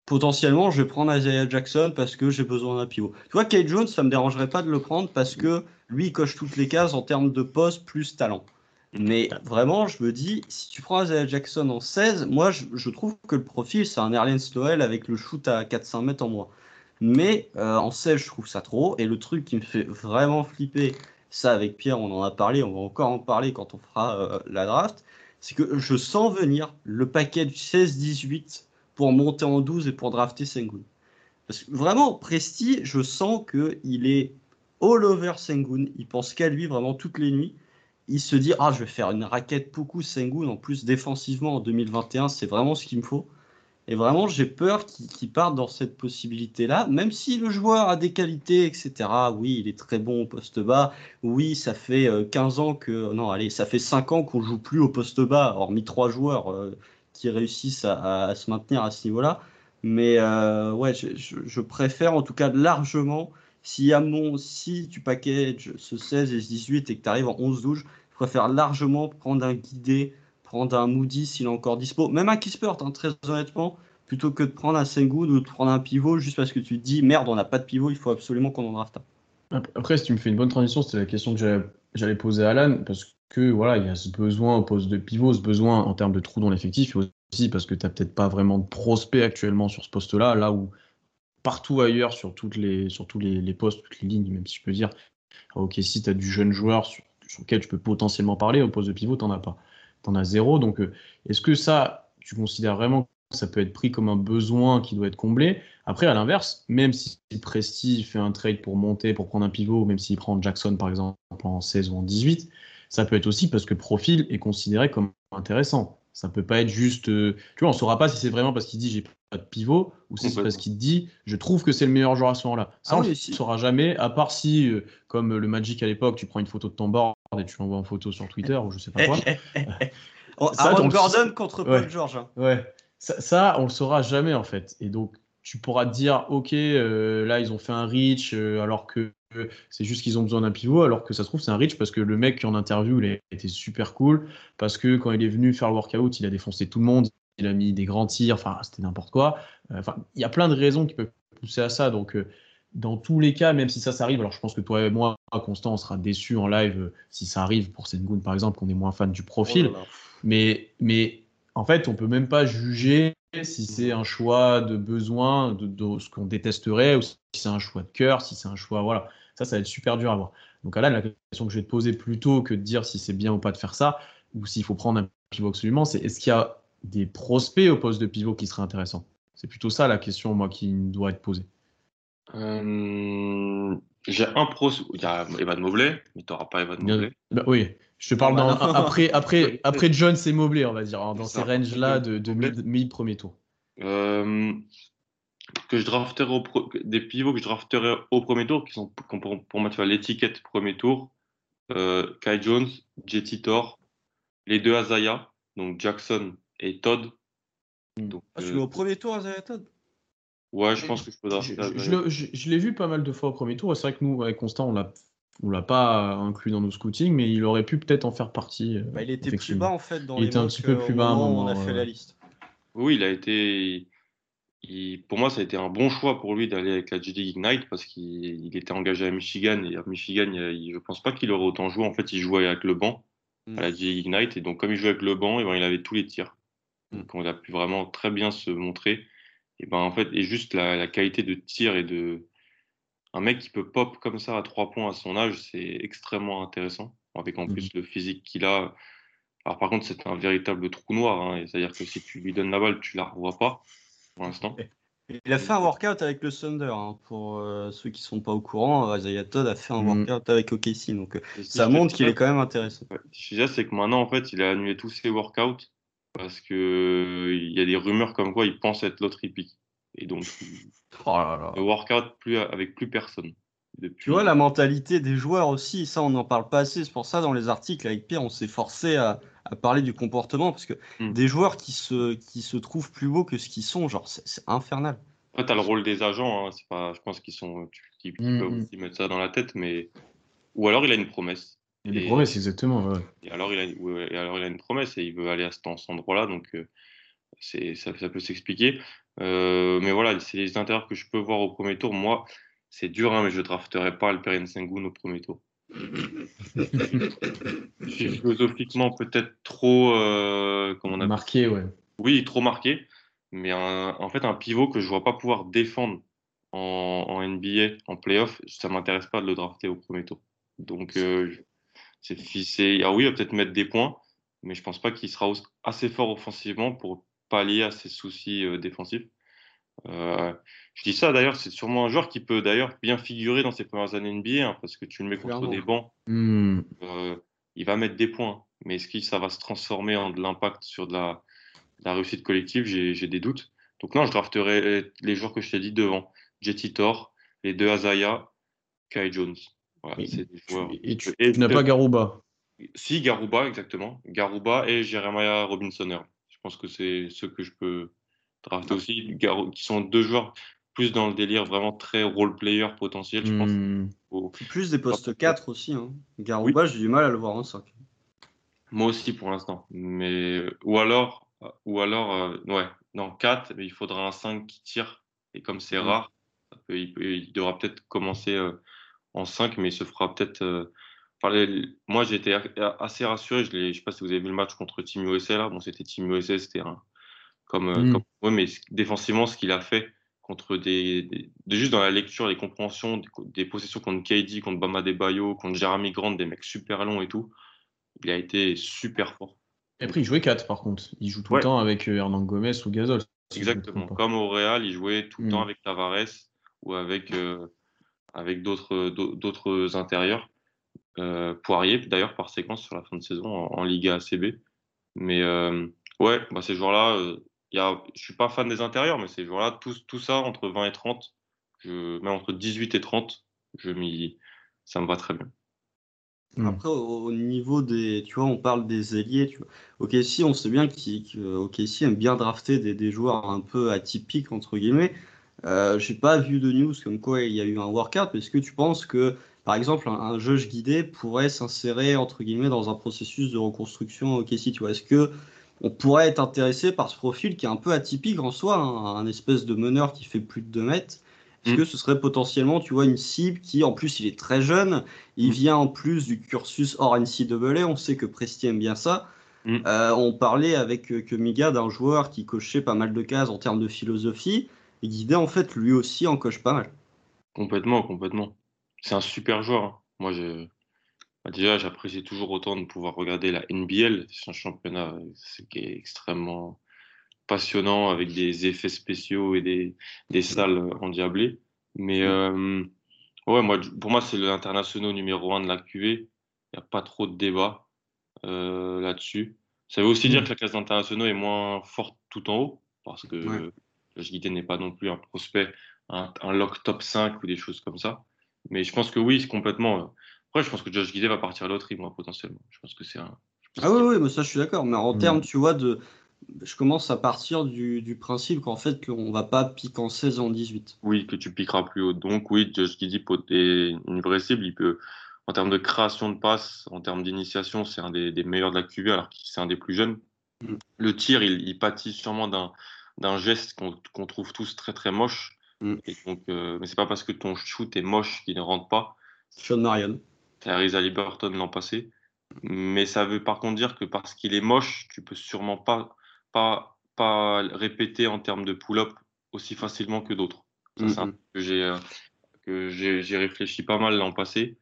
S3: potentiellement, je vais prendre Isaiah Jackson parce que j'ai besoin d'un pivot. Tu vois, Kate Jones, ça me dérangerait pas de le prendre parce que lui, il coche toutes les cases en termes de poste plus talent. Mais vraiment, je me dis, si tu prends Isaiah Jackson en 16, moi, je, je trouve que le profil, c'est un Erlens Noël avec le shoot à 400 mètres en moins. Mais euh, en 16, je trouve ça trop. Et le truc qui me fait vraiment flipper, ça avec Pierre, on en a parlé, on va encore en parler quand on fera euh, la draft, c'est que je sens venir le package 16-18 pour monter en 12 et pour drafter Sengun. Parce que vraiment, Presti, je sens qu'il est all over Sengun. Il pense qu'à lui vraiment toutes les nuits. Il se dit, ah, je vais faire une raquette beaucoup Sengun. En plus, défensivement, en 2021, c'est vraiment ce qu'il me faut. Et vraiment, j'ai peur qu'il parte dans cette possibilité-là, même si le joueur a des qualités, etc. Oui, il est très bon au poste bas. Oui, ça fait euh, 15 ans que. Non, allez, ça fait 5 ans qu'on joue plus au poste bas, hormis trois joueurs euh, qui réussissent à, se maintenir à ce niveau-là. Mais euh, ouais, je préfère en tout cas largement, si, à mon, si tu packages ce 16 et ce 18 et que tu arrives en 11-12, je préfère largement prendre un guidé, prendre un Moody s'il est encore dispo, même un Kispert, hein, très honnêtement, plutôt que de prendre un Sengun ou de prendre un pivot juste parce que tu te dis merde, on n'a pas de pivot, il faut absolument qu'on en draft un.
S2: Ap- Après, si tu me fais une bonne transition, c'était la question que j'allais- poser à Alan, parce que voilà, il y a ce besoin au poste de pivot, ce besoin en termes de trous dans l'effectif, aussi parce que tu n'as peut-être pas vraiment de prospect actuellement sur ce poste-là, là où partout ailleurs, sur, tous les, les postes, toutes les lignes, même si je peux dire, ok, si tu as du jeune joueur sur, lequel tu peux potentiellement parler, au poste de pivot, tu n'en as pas. Tu en as zéro. Donc, euh, est-ce que ça, tu considères vraiment que ça peut être pris comme un besoin qui doit être comblé? Après, à l'inverse, même si Presti fait un trade pour monter, pour prendre un pivot, même s'il prend Jackson par exemple en 16 ou en 18, ça peut être aussi parce que profil est considéré comme intéressant. Ça peut pas être juste. euh, tu vois, on saura pas si c'est vraiment parce qu'il dit j'ai pas de pivot ou si c'est parce qu'il dit je trouve que c'est le meilleur joueur à ce moment-là. Ça,
S3: Ah
S2: on
S3: oui,
S2: ne
S3: si.
S2: saura jamais, à part si, euh, comme le Magic à l'époque, tu prends une photo de ton board et tu l'envoies en photo sur Twitter ou je sais pas quoi. *laughs* Ça,
S3: Aaron Gordon contre Paul
S2: Ouais.
S3: George. hein.
S2: Ouais, ça, ça, on le saura jamais en fait. Et donc, tu pourras te dire, ok, euh, là, ils ont fait un reach, euh, alors que euh, c'est juste qu'ils ont besoin d'un pivot, alors que ça se trouve, c'est un reach parce que le mec qui en interview, il a été super cool, parce que quand il est venu faire le workout, il a défoncé tout le monde, il a mis des grands tirs, enfin, c'était n'importe quoi. Enfin, il y a plein de raisons qui peuvent pousser à ça. Donc, dans tous les cas, même si ça, ça arrive, alors je pense que toi et moi, Constant, on sera déçus en live si ça arrive pour Sengun, par exemple, qu'on est moins fan du profil.
S3: Oh là là.
S2: Mais, mais en fait, on peut même pas juger si c'est un choix de besoin, de, de ce qu'on détesterait, ou si c'est un choix de cœur, si c'est un choix. Voilà, ça, ça va être super dur à voir. Donc, là, la question que je vais te poser plutôt que de dire si c'est bien ou pas de faire ça, ou s'il faut prendre un pivot absolument, c'est est-ce qu'il y a des prospects au poste de pivot qui seraient intéressants? C'est plutôt ça la question, moi, qui doit être posée.
S4: Euh, J'ai un pro. Il y a Evan Mobley, mais tu n'auras pas Evan Mobley.
S2: Bah, oui, je te parle
S3: Bah,
S2: dans- *laughs* après, après, après Jones et Mobley, on va dire, hein, dans ces ranges-là de, de
S4: Mobley.
S2: mid, mid premier tour.
S4: Euh, que je drafterai au pro- des pivots que je drafterai au premier tour, qui sont pour, pour moi tu vois, l'étiquette premier tour. Euh, Kai Jones, Jetty Thor, les deux Azaya, donc Jackson et Todd.
S2: Mm.
S4: Donc,
S3: Ah, tu
S4: euh,
S3: au premier tour, Isaiah Todd?
S4: Ouais, je pense que je peux
S2: Je,
S4: drafter
S2: je-
S4: Azaya.
S2: je le- je- je l'ai vu pas mal de fois au premier tour. et C'est vrai que nous, avec Constant, on l'a, on l'a pas inclus dans nos scootings, mais il aurait pu peut-être en faire partie. euh,
S3: Bah, Il était plus bas en fait dans
S2: Il
S3: les
S2: était un petit peu
S3: euh,
S2: plus bas à un
S3: moment où on a fait
S2: ouais.
S3: la liste.
S4: Oui, il a été. il- pour moi, ça a été un bon choix pour lui d'aller avec la League Ignite parce qu'il il était engagé à Michigan et à Michigan, il- je pense pas qu'il aurait autant joué. En fait, il jouait avec le banc
S3: Mm.
S4: à la League Ignite et donc comme il jouait avec le banc, et ben, il avait tous les tirs.
S3: Mm.
S4: Donc on a pu vraiment très bien se montrer. Et ben en fait, et juste la, la qualité de tir et de un mec qui peut pop comme ça à trois points à son âge, c'est extrêmement intéressant. Avec en
S2: Mhm.
S4: plus le physique qu'il a. Alors par contre, c'est un véritable trou noir. hein, C'est-à-dire que si tu lui donnes la balle, tu la revois pas pour l'instant.
S3: Il a fait un workout avec le Thunder. hein, Pour euh, ceux qui sont pas au courant, Isaiah Todd a fait un
S2: Mm.
S3: workout avec OKC. Donc euh,
S4: si
S3: ça montre qu'il est quand même intéressant.
S4: ouais, si je c'est que maintenant, en fait, il a annulé tous ses workouts parce que euh, il y a des rumeurs comme quoi il pense être l'autre pick. Et donc,
S2: Oh là là.
S4: ne workout plus avec plus personne. Depuis...
S3: Tu vois la mentalité des joueurs aussi, ça on n'en parle pas assez. C'est pour ça dans les articles avec Pierre, on s'est forcé à, à parler du comportement parce que
S4: Mm.
S3: des joueurs qui se, qui se trouvent plus beaux que ce qu'ils sont, genre c'est c'est infernal.
S4: Après, tu as le rôle des agents. Hein, c'est pas, je pense qu'ils sont, tu- qu'ils qu'ils
S2: Mm,
S4: peuvent
S2: mm.
S4: aussi mettre ça dans la tête, mais ou alors il a une promesse.
S2: Il a des
S4: Et-
S2: promesses, exactement. ouais.
S4: Et alors, il a, ouais, et alors il a une promesse et il veut aller à cet, cet endroit-là, donc euh, c'est, ça, ça peut s'expliquer. Euh, mais voilà, c'est les intérieurs que je peux voir au premier tour. Moi, c'est dur, hein, mais je ne drafterai pas Alperen Sengun au premier tour. *laughs* Je suis philosophiquement peut-être trop, euh, comment on appelle
S2: Marqué, ouais.
S4: oui, trop marqué, mais un- en fait, un pivot que je vois pas pouvoir défendre en, en NBA, en playoff, ça m'intéresse pas de le drafter au premier tour. Donc, euh, c'est ah oui, il va peut-être mettre des points, mais je pense pas qu'il sera assez fort offensivement pour pallier à ses soucis euh, défensifs. Euh, je dis ça d'ailleurs, c'est sûrement un joueur qui peut d'ailleurs bien figurer dans ses premières années NBA, hein, parce que tu le mets contre
S3: Clairement.
S4: des bancs,
S2: Hmm.
S4: euh, il va mettre des points. Mais est-ce que ça va se transformer en de l'impact sur de la, de la réussite collective? J'ai des doutes. Donc non, je drafterai les joueurs que je t'ai dit devant. Jetty Thor, les deux Azaya, Kai Jones. Voilà,
S2: Et-
S4: c'est des joueurs.
S2: Et tu,
S4: Et
S2: tu n'as pas Garouba.
S4: Si, Garuba, exactement. Garuba et Jeremiah Robinson pense que c'est ceux que je peux drafter aussi, Garou- qui sont deux joueurs plus dans le délire vraiment très role-player potentiel, je pense.
S2: Hmm.
S4: Au-
S3: plus des postes 4 aussi. Hein. Garouba, j'ai du mal à le voir en 5.
S4: Moi aussi pour l'instant. Mais ou alors ou alors euh, ouais, non 4, mais il faudra un 5 qui tire et comme c'est
S3: Mhm.
S4: rare, ça peut- il, peut- il devra peut-être commencer euh, en 5 mais il se fera peut-être euh, enfin, moi a- assez rassuré, je ne sais pas si vous avez vu le match contre Team USA là, bon c'était Team USA, c'était un comme, euh, comme ouais, mais défensivement ce qu'il a fait contre des, juste dans la lecture, les compréhensions des, des possessions contre KD, contre Bama Debayo, contre Jeremy Grant, des mecs super longs et tout. Il a été super fort.
S2: Et après, il jouait 4 par contre. Il joue tout
S4: Ouais.
S2: le temps avec euh, Hernan Gomez ou Gasol. si
S4: Exactement. Comme au Real, il jouait tout le
S2: Mm.
S4: temps avec Tavares ou avec, euh, avec d'autres d'au- d'autres intérieurs. Euh, Poirier, d'ailleurs, par séquence sur la fin de saison en, en Liga ACB. Mais euh, ouais, bah, ces joueurs-là, euh, je suis pas fan des intérieurs, mais ces joueurs-là, tout, tout ça entre 20 et 30, je, même entre 18 et 30, je m'y, ça me va très bien.
S2: Mm.
S3: Après, au, au niveau des. Tu vois, on parle des ailiers. Tu vois. OKC, on sait bien qu'OKC aime bien drafter des, des joueurs un peu atypiques, entre guillemets. Euh, J'ai pas vu de news comme quoi il y a eu un workout, est-ce que tu penses que, par exemple, un, un juge guidé pourrait s'insérer, entre guillemets, dans un processus de reconstruction OKC Tu vois, est-ce que on pourrait être intéressé par ce profil qui est un peu atypique en soi, hein, un espèce de meneur qui fait plus de 2 mètres? Est-ce
S4: Mm.
S3: que ce serait potentiellement, tu vois, une cible qui, en plus, il est très jeune, il
S4: Mm.
S3: vient en plus du cursus hors NCAA, on sait que Presti aime bien ça.
S4: Mm.
S3: Euh, on parlait avec euh, Kemiga d'un joueur qui cochait pas mal de cases en termes de philosophie, et Guidé, en fait, lui aussi en coche pas mal.
S4: Complètement, complètement. C'est un super joueur. hein. Moi, je, bah, déjà, j'apprécie toujours autant de pouvoir regarder la NBL. C'est un championnat qui est extrêmement passionnant avec des effets spéciaux et des, des salles endiablées. Mais euh, ouais, moi, pour moi, c'est l'international numéro un de la QV. Il n'y a pas trop de débat euh, là-dessus. Ça veut aussi dire mm. que la classe d'internationaux est moins forte tout en haut, parce que ouais. Josh n'est pas non plus un prospect, un, un, lock top 5 ou des choses comme ça. Mais je pense que oui, c'est complètement. Après, je pense que Josh Guidé va partir à loterie, moi, potentiellement. Je pense que c'est un.
S3: Ah oui, oui, mais ça, je suis d'accord. Mais en mm. termes, tu vois, de. Je commence à partir du, du principe qu'en fait, on ne va pas piquer en 16 en 18.
S4: Oui, que tu piqueras plus haut. Donc, oui, Josh Guidé est une vraie cible. Il peut, en termes de création de passes, en termes d'initiation, c'est un des, des, meilleurs de la QV, alors que c'est un des plus jeunes. Mm. Le tir, il, il pâtit sûrement d'un geste qu'on qu trouve tous très très moche. Mm. Et donc, euh, mais c'est pas parce que ton shoot est moche qu'il ne rentre pas.
S3: Sean Marion.
S4: Harry Burton l'an passé. Mais ça veut par contre dire que parce qu'il est moche, tu peux sûrement pas, pas, pas répéter en termes de pull-up aussi facilement que d'autres. Ça, c'est un que j'ai euh, que j'ai réfléchi pas mal l'an passé.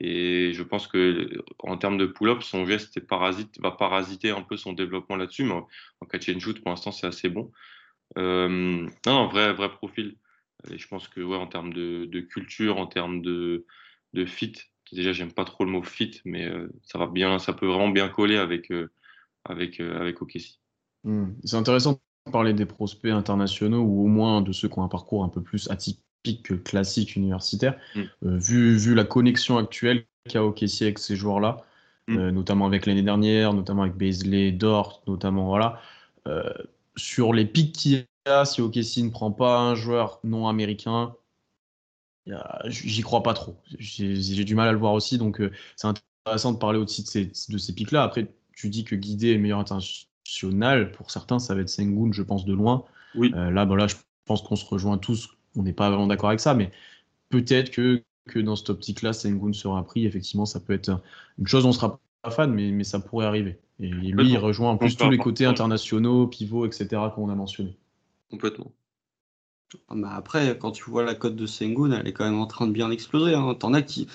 S4: Et je pense que en termes de pull-up, son geste est parasite, va parasiter un peu son développement là-dessus. Mais en catch and shoot, pour l'instant, c'est assez bon. Euh, non, non, vrai, vrai profil. Et je pense que ouais, en termes de, de culture, en termes de, de fit, déjà j'aime pas trop le mot fit, mais euh, ça va bien, ça peut vraiment bien coller avec euh, avec euh, avec OKC.
S2: Mmh. C'est intéressant de parler des prospects internationaux ou au moins de ceux qui ont un parcours un peu plus atypique que classique universitaire, mmh. vu, vu la connexion actuelle qu'a OKC avec ces joueurs-là, mmh. notamment avec l'année dernière, notamment avec Beasley, Dort, notamment voilà. sur les pics qu'il si OKC ne prend pas un joueur non américain, J'y crois pas trop. J'ai du mal à le voir aussi, donc euh, c'est intéressant de parler aussi de ces, de ces pics-là. Après, tu dis que Guidé est le meilleur international. Pour certains, ça va être Sengun, je pense, de loin.
S4: Oui.
S2: Euh, là, voilà, je pense qu'on se rejoint tous. On n'est pas vraiment d'accord avec ça, mais peut-être que, que dans cette optique-là, Sengun sera pris. Effectivement, ça peut être une chose, on sera pas fan, mais, mais ça pourrait arriver. Et lui, il rejoint en plus tous les côtés internationaux, pivots, etc., qu'on a mentionnés.
S4: Complètement.
S3: Mais après, quand tu vois la cote de Sengun, elle est quand même en train de bien exploser. Hein. T'en as qui,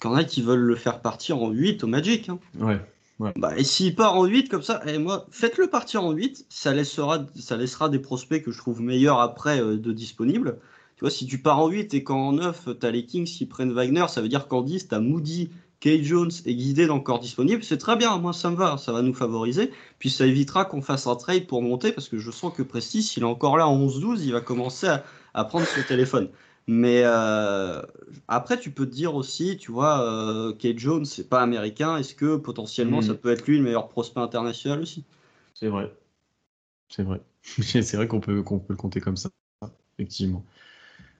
S3: t'en as qui veulent le faire partir en 8 au Magic. Hein.
S2: Ouais. Ouais.
S3: Bah, et s'il part en 8 comme ça, et moi, faites-le partir en 8, ça laissera, ça laissera des prospects que je trouve meilleurs après euh, de disponibles. Tu vois, si tu pars en 8 et qu'en 9, tu as les Kings qui prennent Wagner, ça veut dire qu'en 10, tu as Moody, Kay Jones et Guidé encore disponibles. C'est très bien, moi ça me va, ça va nous favoriser. Puis ça évitera qu'on fasse un trade pour monter parce que je sens que Prestige, s'il est encore là en 11-12, il va commencer à, à prendre son téléphone. Mais euh, après, tu peux te dire aussi, tu vois, euh, Kate Jones, c'est pas américain. Est-ce que potentiellement, ça peut être lui le meilleur prospect international aussi?
S2: C'est vrai. C'est vrai. *laughs* c'est vrai qu'on peut, qu'on peut le compter comme ça, effectivement.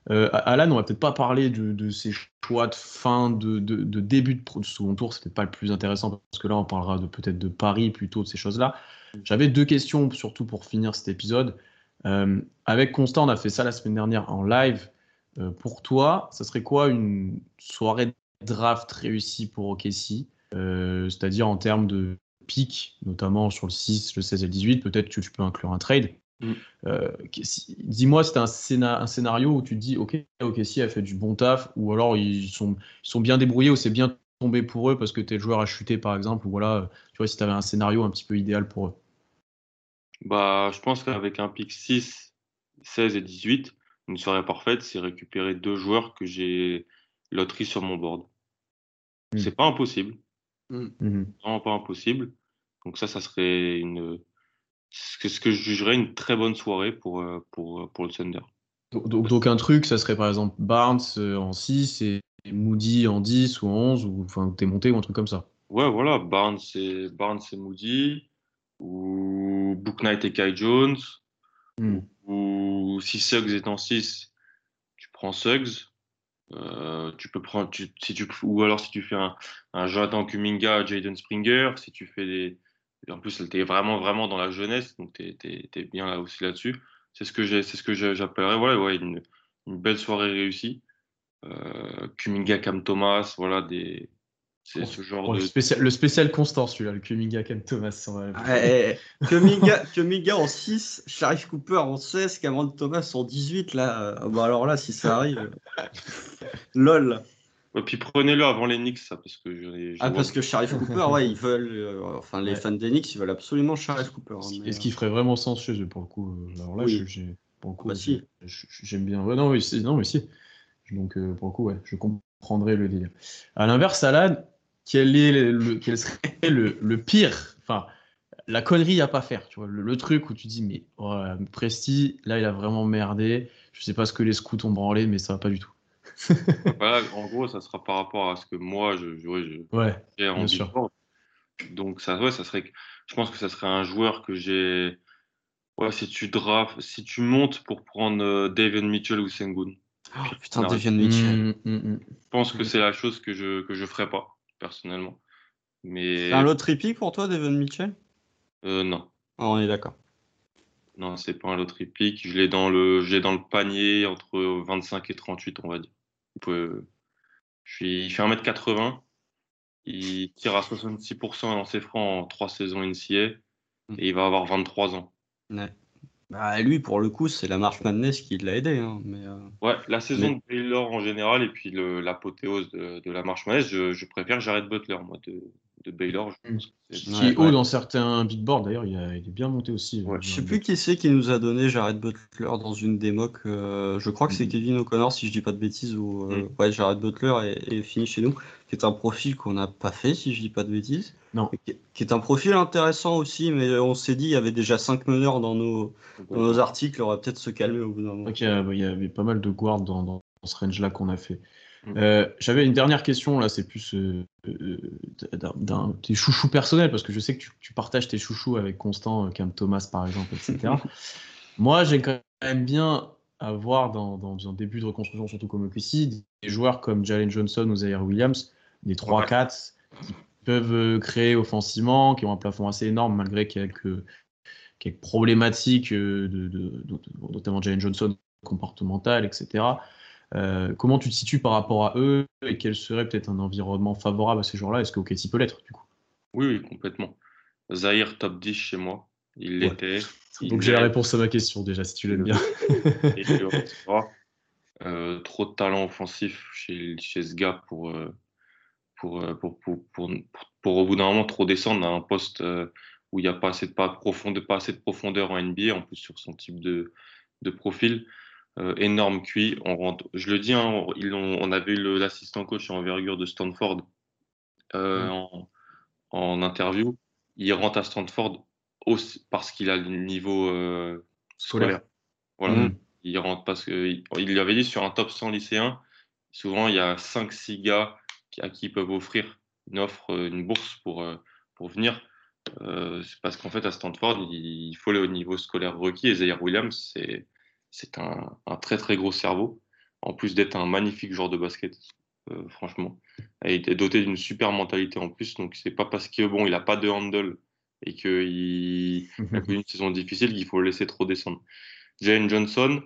S2: Euh, Alan, on va peut-être pas parler de, de ses choix de fin de, de, de début de, de second tour, peut-être pas le plus intéressant parce que là on parlera peut-être de Paris plutôt de ces choses-là. J'avais deux questions surtout pour finir cet épisode. Euh, avec Constant, on a fait ça la semaine dernière en live. Euh, pour toi, ça serait quoi une soirée draft réussie pour OKC C'est-à-dire en termes de pic, notamment sur le 6, le 16 et le 18, peut-être que tu peux inclure un trade.
S4: Mm.
S2: Euh, si- Dis-moi, c'est un, scéna- un scénario où tu te dis, ok, OKC a fait du bon taf, ou alors ils sont, ils sont bien débrouillés, ou c'est bien tombé pour eux parce que tes joueur a chuté, par exemple, ou voilà, tu vois, si tu avais un scénario un petit peu idéal pour eux.
S4: Bah, je pense qu'avec un pick 6, 16 et 18, une soirée parfaite, c'est récupérer deux joueurs que j'ai loterie sur mon board.
S2: Mm.
S4: C'est pas impossible,
S2: Mhm.
S4: vraiment pas impossible. Donc ça, ça serait une ce que, ce que je jugerais une très bonne soirée pour, euh, pour, pour le Thunder.
S2: Donc, donc, un truc, ça serait par exemple Barnes euh, en 6 et Moody en 10 ou en 11, ou enfin, t'es monté ou un truc comme ça.
S4: Ouais, voilà, Barnes et, Barnes et Moody, ou Book Knight et Kai Jones,
S2: Hmm.
S4: ou si Suggs est en 6, tu prends Suggs. Euh, tu peux prendre, tu, si tu, ou alors si tu fais un, un Jonathan Kuminga, Jaden Springer, si tu fais des. En plus, tu es vraiment, vraiment dans la jeunesse, donc tu es, bien là aussi là-dessus. C'est ce que j'ai- c'est ce que j'ai- j'appellerais voilà, ouais, une, une belle soirée réussie. Euh, Kuminga, Cam Thomas, voilà, des, c'est ce genre de.
S2: le, spécial, le spécial constant, celui-là, le Kuminga Ken Thomas. ouais. *laughs*
S3: Eh, eh, Kuminga, Kuminga en 6, Sharif Cooper en 16, Cameron Thomas en 18. Là, euh, bah alors là, si ça arrive. euh, lol.
S4: Et puis prenez-le avant les Knicks, ça, parce que je, je
S3: Ah, parce que Sharif *laughs* Cooper, ouais, ils veulent. euh, enfin, les
S2: Ouais.
S3: fans des Knicks, ils veulent absolument Sharif Cooper. hein, mais,
S2: Et ce qui ferait vraiment sens chez eux pour le coup. euh, Alors là,
S3: Oui.
S2: je- j'ai pour le coup,
S3: Bah, si.
S2: j'aime bien. Ouais, non, oui, c'est- non, mais si. Donc euh, pour le coup, ouais, je comprendrais le délire. À l'inverse, Alan, quel est le, le- quel serait le, le pire, enfin, la connerie à pas faire, tu vois, le, le truc où tu dis mais oh, Presti, là, il a vraiment merdé. Je sais pas ce que les scouts ont branlé, mais ça va pas du tout. *laughs*
S4: Voilà, en gros, ça sera par rapport à ce que moi, je, je, ouais, je-
S2: Ouais,
S4: j'ai en
S2: Bien sûr.
S4: big board. Donc ça, ouais, ça serait, je pense que ça serait un joueur que j'ai. Ouais, si tu draft, si tu montes pour prendre euh, David Mitchell ou Sengun,
S3: Oh, putain,
S4: Non.
S3: Devian Mitchell.
S2: Mm, mm, mm.
S4: je pense que c'est la chose que je que je ferais pas personnellement. Mais
S3: C'est un lot trippy pour toi, Devon Mitchell?
S4: Euh, non,
S3: Ah, On est d'accord.
S4: non, c'est pas un loterie pick. Je l'ai dans le, je l'ai dans le panier entre 25 et 38, on va dire. Il peut- je suis, il fait 1m80. Il tire à 66% dans ses francs en 3 saisons NCA et il va avoir 23 ans.
S3: Ouais. Bah, lui, pour le coup, c'est la March Madness qui l'a aidé. hein, mais, euh,
S4: Ouais, la saison de Baylor en général et puis l'apothéose de, de la marche manège, je, je préfère Jared Butler, moi, de, de Baylor. Je pense que c'est-
S2: Qui
S3: Ouais,
S2: est haut
S3: ouais.
S2: dans certains big boards d'ailleurs, il, est bien monté aussi.
S4: Ouais,
S2: euh,
S3: Je sais plus qui c'est qui nous a donné Jared Butler dans une mocks. euh, je crois que c'est
S2: Mm.
S3: Kevin O'Connor, si je dis pas de bêtises, ou euh,
S4: Mm.
S3: ouais, Jared Butler est, est fini chez nous, qui est un profil qu'on n'a pas fait, si je dis pas de bêtises.
S2: Non.
S3: Qui, qui est un profil intéressant aussi, mais on s'est dit il y avait déjà 5 meneurs dans nos, dans nos articles, on va peut-être se calmer au bout d'un moment.
S2: Ok, euh, il y avait pas mal de guards dans, dans ce range-là qu'on a fait.
S4: Mm.
S2: Euh, J'avais une dernière question, là, c'est plus euh, euh, d'un- tes chouchous personnels, parce que je sais que tu, tu partages tes chouchous avec Constant, euh, Cam Thomas par exemple, etc. *laughs* Moi, j'ai quand même bien à voir dans, dans un début de reconstruction, surtout comme OKC, des joueurs comme Jalen Johnson ou Zaire Williams, des 3-4 qui peuvent créer offensivement, qui ont un plafond assez énorme malgré quelques, quelques problématiques, de, de- de- notamment Jalen Johnson comportementale, etc. Euh, comment tu te situes par rapport à eux et quel serait peut-être un environnement favorable à ces joueurs-là Est-ce que OKC peut l'être du coup?
S4: Oui, oui, complètement. Zahir top 10 chez moi. Il l'était.
S2: Donc j'ai la réponse à ma question déjà, si tu l'aimes bien. *laughs*
S4: Et. Euh, trop de talent offensif chez, chez ce gars pour, euh, pour, pour, pour, pour, pour au bout d'un moment trop descendre à un poste où il n'y a pas assez, de, pas, profondeur, pas assez de profondeur en NBA, en plus sur son type de, de profil. Euh, énorme QI. On rentre, je le dis, hein, on, ils ont- on avait l'assistant coach en envergure de Stanford euh, en, en interview. Il rentre à Stanford aussi parce qu'il a le niveau euh, scolaire. Voilà.
S2: Mm.
S4: Il rentre parce qu'il il lui avait dit sur un top 100 lycéen, souvent il y a 5-6 gars à qui ils peuvent offrir une offre, euh, une bourse pour, pour venir. C'est parce qu'en fait, à Stanford, il, il faut le niveau scolaire requis. Et Zaire Williams, c'est, c'est un, un très très gros cerveau, en plus d'être un magnifique joueur de basket, euh, franchement. Il est doté d'une super mentalité en plus. Donc, c'est pas parce que bon, il a pas de handle et qu'il il a connu une saison difficile qu'il faut le laisser trop descendre. Jalen Johnson,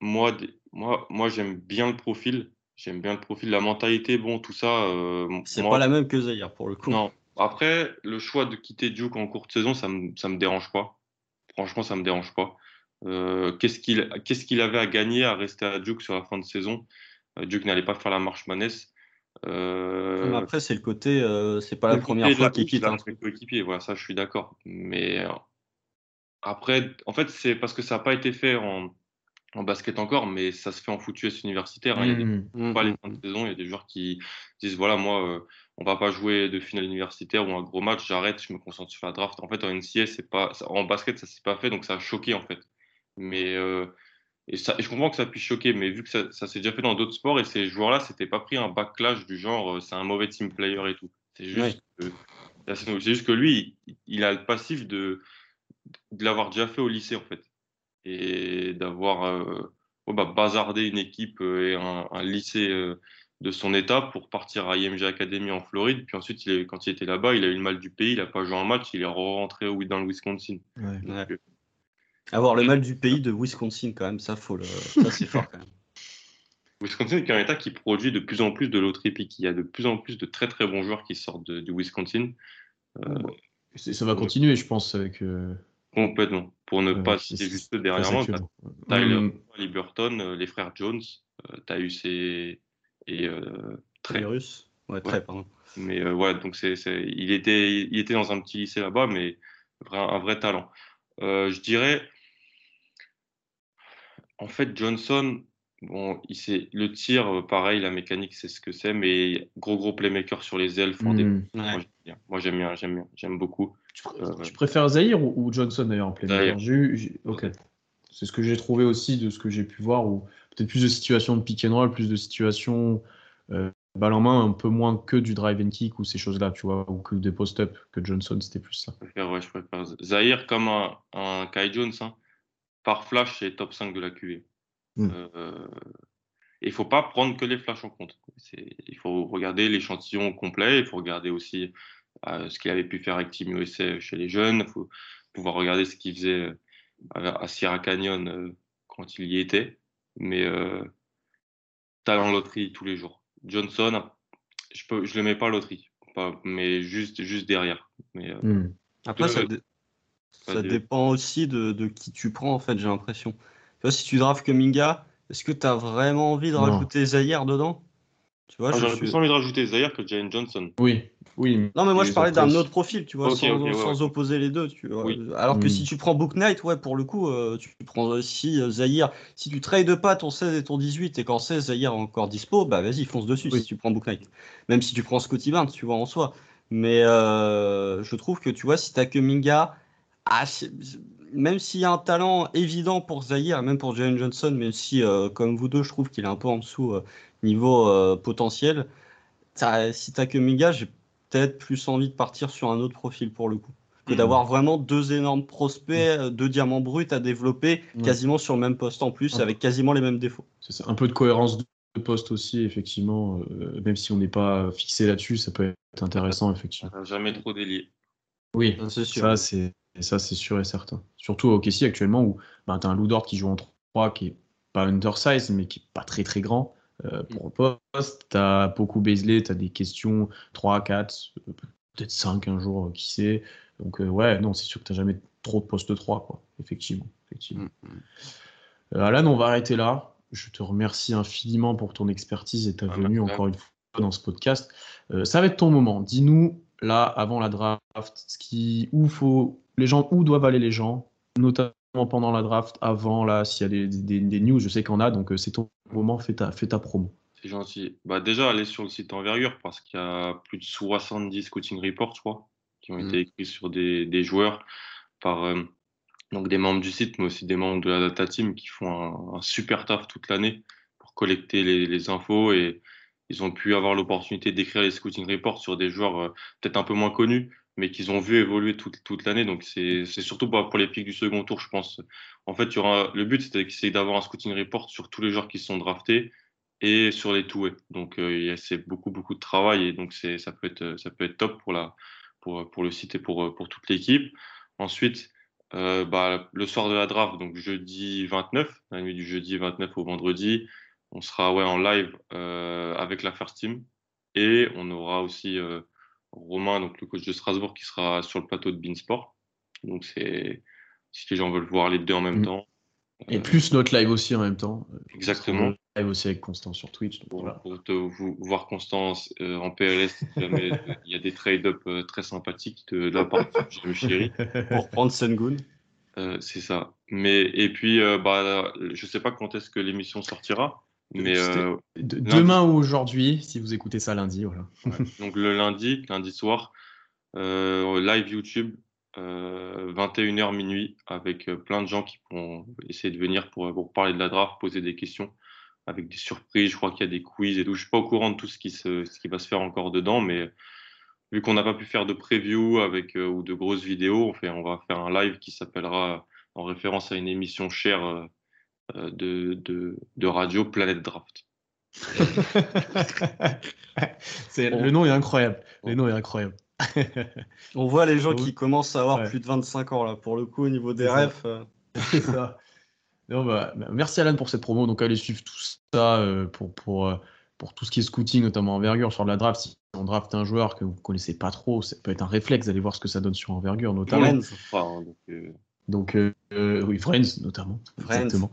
S4: moi, moi, moi j'aime bien le profil. J'aime bien le profil, la mentalité, bon, tout ça. euh,
S3: C'est pas la même que Zaire pour le coup.
S4: non. Après, le choix de quitter Duke en courte saison, ça me, ça me dérange pas. Franchement, ça me dérange pas. Euh, qu'est-ce qu'il avait à gagner à rester à Duke sur la fin de saison? Euh, Duke n'allait pas faire la marche manesse. Euh,
S3: Après, c'est le côté, euh, c'est pas la première fois qu'il quitte un
S4: fait coéquipier, voilà, ça je suis d'accord. Mais euh, après, en fait, c'est parce que ça n'a pas été fait en, en basket encore, mais ça se fait en foot US universitaire. hein. Il y a des
S2: Mm.
S3: Mm,
S4: pas les
S3: mm,
S4: fins de saison. Il y a des joueurs qui disent voilà, moi, euh, on va pas jouer de finale universitaire ou un gros match, j'arrête, je me concentre sur la draft. En fait, en NCA, c'est pas, ça- en basket, ça s'est pas fait, donc ça a choqué en fait. Mais euh, et ça, et je comprends que ça puisse choquer, mais vu que ça, ça s'est déjà fait dans d'autres sports et ces joueurs-là, c'était pas pris un backlash du genre euh, c'est un mauvais team player et tout. C'est juste, que, c'est juste que lui, il, il a le passif de, de l'avoir déjà fait au lycée en fait et d'avoir euh, bah, bazardé une équipe et un, un lycée euh, de son état pour partir à IMG Academy en Floride. Puis ensuite, il est- quand il était là-bas, il a eu le mal du pays, il n'a pas joué un match, il est rentré dans le Wisconsin.
S2: Ouais.
S4: Donc,
S3: Avoir le mal du pays de Wisconsin, quand même, ça, faut le... ça c'est fort quand même. *laughs*
S4: Wisconsin est un état qui produit de plus en plus de loterie pick. Il y a de plus en plus de très très bons joueurs qui sortent de- du Wisconsin. Euh,
S2: Ça va continuer, je pense, avec. euh,
S4: complètement. Pour ne
S2: Ouais,
S4: pas citer juste t'as
S2: que-
S4: Tyler
S2: Mm.
S4: Liberton, euh, les frères Jones, ces et euh, très.
S3: Les Russes Ouais, très, pardon.
S4: Mais euh, ouais, donc c'est, il, était, il était dans un petit lycée là-bas, mais un vrai talent. Euh, je dirais, en fait, Johnson, bon, il sait, le tir, euh, pareil, la mécanique, c'est ce que c'est, mais gros, gros playmaker sur les ailes, font des...
S2: Hmm.
S3: Ouais.
S4: Moi, j'aime bien. J'aime bien, j'aime beaucoup.
S2: Tu, pr-
S4: Euh,
S2: tu préfères Zahir ou, ou Johnson d'ailleurs en playmaker? Ok. C'est ce que j'ai trouvé aussi de ce que j'ai pu voir, ou peut-être plus de situations de pick and roll, plus de situations euh, balle en main, un peu moins que du drive and kick ou ces choses-là, tu vois, ou que des post-up, que Johnson, c'était plus ça.
S4: Je préfère, ouais, je préfère Zahir comme un, un Kai Jones. hein. Par flash, c'est top 5 de la QV.
S2: Mm.
S4: Euh, et il faut pas prendre que les flashs en compte. Il faut regarder l'échantillon complet. Il faut regarder aussi euh, ce qu'il avait pu faire avec Team USA chez les jeunes. Il faut pouvoir regarder ce qu'il faisait euh, à à Sierra Canyon euh, quand il y était. Mais euh, talent loterie tous les jours. Johnson, je je le mets pas loterie, pas, mais juste, juste derrière. Mais euh,
S2: Hmm.
S3: Après, ça, ça dépend aussi de, de qui tu prends, en fait, j'ai l'impression. Tu vois, si tu drafts Kuminga, est-ce que tu as vraiment envie de
S2: Non.
S3: rajouter Zaire dedans? Tu vois,
S4: Ah, J'aurais
S3: suis-
S4: plus envie de rajouter Zaire que Jalen Johnson.
S2: Oui, oui.
S3: Non, mais moi, je parlais d'un autre profil, tu vois, sans,
S4: ouais.
S3: opposer les deux, tu vois.
S4: Oui.
S3: Alors que
S2: Mm.
S3: si tu prends Book Knight, ouais, pour le coup, euh, tu prends aussi euh, Zahir. Si tu trades pas ton 16 et ton 18 et qu'en 16, Zahir est encore dispo, bah vas-y, fonce dessus
S2: Oui.
S3: si tu prends Book Knight. Même si tu prends Scotty Barnes, tu vois, en soi. Mais euh, je trouve que, tu vois, si t'as que Minga, ah, même s'il y a un talent évident pour Zahir même pour Jalen Johnson, même si, euh, comme vous deux, je trouve qu'il est un peu en dessous euh, niveau euh, potentiel, t'as- si t'as que Minga, j'ai peut-être plus envie de partir sur un autre profil pour le coup. Que
S4: Mhm.
S3: d'avoir vraiment deux énormes prospects, euh, deux diamants bruts à développer quasiment sur le même poste en plus, avec quasiment les mêmes défauts.
S2: C'est ça. Un peu de cohérence de poste aussi, effectivement. euh, même si on n'est pas fixé là-dessus, ça peut être intéressant, effectivement.
S4: Jamais trop délié.
S2: Oui,
S3: c'est sûr.
S2: ça c'est ça c'est sûr et certain. Surtout au KC actuellement où ben, tu as un Lou Dort qui joue en 3 qui est pas undersize mais qui est pas très très grand euh, pour le poste. Tu as beaucoup Beasley, tu as des questions 3, 4, euh, peut-être 5 un jour, euh, qui sait. Donc euh, ouais, non, c'est sûr que tu jamais trop de poste 3 quoi, effectivement, effectivement.
S3: Mm,
S2: Euh, Alan, on va arrêter là. Je te remercie infiniment pour ton expertise et ta
S4: Ah,
S2: venue encore une fois dans ce podcast. Ça va être ton moment. Dis-nous là, avant la draft, ce qui, où faut, les gens, où doivent aller les gens, notamment pendant la draft, avant là, s'il y a des, des- des news, je sais qu'on a, donc euh, c'est ton moment. Fais ta, fais ta promo.
S4: C'est gentil. Bah, déjà, allez sur le site Envergure parce qu'il y a plus de 70 scouting reports, je crois, qui ont été écrits sur des, des joueurs par euh, donc des membres du site, mais aussi des membres de la data team qui font un, un super taf toute l'année pour collecter les, les infos et ils ont pu avoir l'opportunité d'écrire les scouting reports sur des joueurs euh, peut-être un peu moins connus, mais qu'ils ont vu évoluer toute, toute l'année. Donc, c'est surtout pour, les pics du second tour, je pense. En fait, il le but, c'est d'avoir un scouting report sur tous les joueurs qui sont draftés et sur les two Donc euh, c'est beaucoup beaucoup de travail et donc ça peut être ça peut être top pour la pour pour le site et pour pour toute l'équipe. Ensuite euh, bah, le soir de la draft donc jeudi 29 la nuit du jeudi 29 au vendredi on sera ouais en live euh, avec la first team et on aura aussi euh, Romain donc le coach de Strasbourg qui sera sur le plateau de Beansport. Donc c'est si les gens veulent voir les deux en même
S2: Mm.
S4: temps.
S2: Et
S4: euh,
S2: plus notre live aussi en même temps.
S4: Exactement.
S2: on Live aussi avec Constant sur Twitch. donc
S4: pour,
S2: voilà.
S4: pour te vous- voir Constance euh, en PLS, *laughs* il y a des trade-up euh, très sympathiques de, de la part de Chéri.
S3: Pour prendre Sengun.
S4: Euh, c'est ça. Mais et puis euh, bah je sais pas quand est-ce que l'émission sortira, mais euh,
S2: De- demain ou aujourd'hui, si vous écoutez ça lundi, voilà.
S4: donc le lundi, lundi soir, euh, live YouTube, euh, 21h minuit, avec euh, plein de gens qui vont essayer de venir pour, pour parler de la draft, poser des questions, avec des surprises. Je crois qu'il y a des quiz et tout. Je suis pas au courant de tout ce qui, se, ce qui va se faire encore dedans, mais vu qu'on n'a pas pu faire de preview avec euh, ou de grosses vidéos, on, fait, on va faire un live qui s'appellera en référence à une émission chère euh, euh, de, de, de radio Planète Draft. *laughs*
S2: C'est- le nom est incroyable. Le nom est incroyable. *laughs*
S3: On voit les gens qui commencent à avoir
S2: Ouais.
S3: plus de 25 ans là. Pour le coup, au niveau des refs. euh, *laughs*
S2: C'est ça. Non, bah, bah, merci Alan pour cette promo. Donc allez suivre tout ça euh, pour, pour, euh, pour tout ce qui est scouting, notamment envergure sur de la draft. Si on draft un joueur que vous connaissez pas trop, ça peut être un réflexe d'aller voir ce que ça donne sur envergure, notamment.
S3: Men's.
S4: Donc, euh,
S2: euh, oui, Friends notamment.
S3: Friends.
S2: Exactement.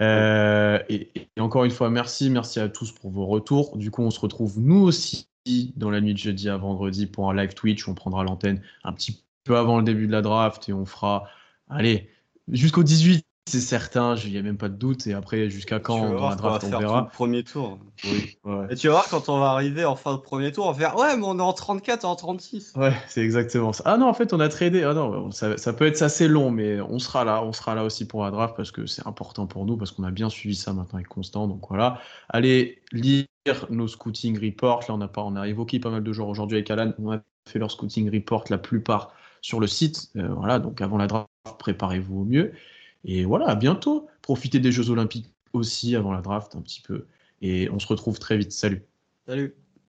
S2: Euh, et, et encore une fois, merci, merci à tous pour vos retours. Du coup, on se retrouve nous aussi dans la nuit de jeudi à vendredi pour un live Twitch. On prendra l'antenne un petit peu avant le début de la draft et on fera, allez, jusqu'au 18, c'est certain, il n'y a même pas de doute. Et après, jusqu'à quand dans
S3: voir
S2: la
S3: qu'on va
S2: draft, on
S3: faire tout
S2: verra.
S3: le premier tour.
S2: Oui, ouais.
S3: Et tu vas voir quand on va arriver en fin de premier tour, on va faire ouais, mais on est en 34, en 36.
S2: Ouais, c'est exactement ça. Ah non, en fait, on a tradé. Ah non, ça, ça peut être assez long, mais on sera là. On sera là aussi pour la draft parce que c'est important pour nous, parce qu'on a bien suivi ça maintenant avec Constant. Donc voilà. Allez lire nos scouting reports. Là, on a, pas, on a évoqué pas mal de joueurs aujourd'hui avec Alan. On a fait leur scouting report, la plupart sur le site. Euh, voilà, donc avant la draft, préparez-vous au mieux. Et voilà, à bientôt. Profitez des Jeux Olympiques aussi avant la draft un petit peu. Et on se retrouve très vite. Salut.
S3: Salut.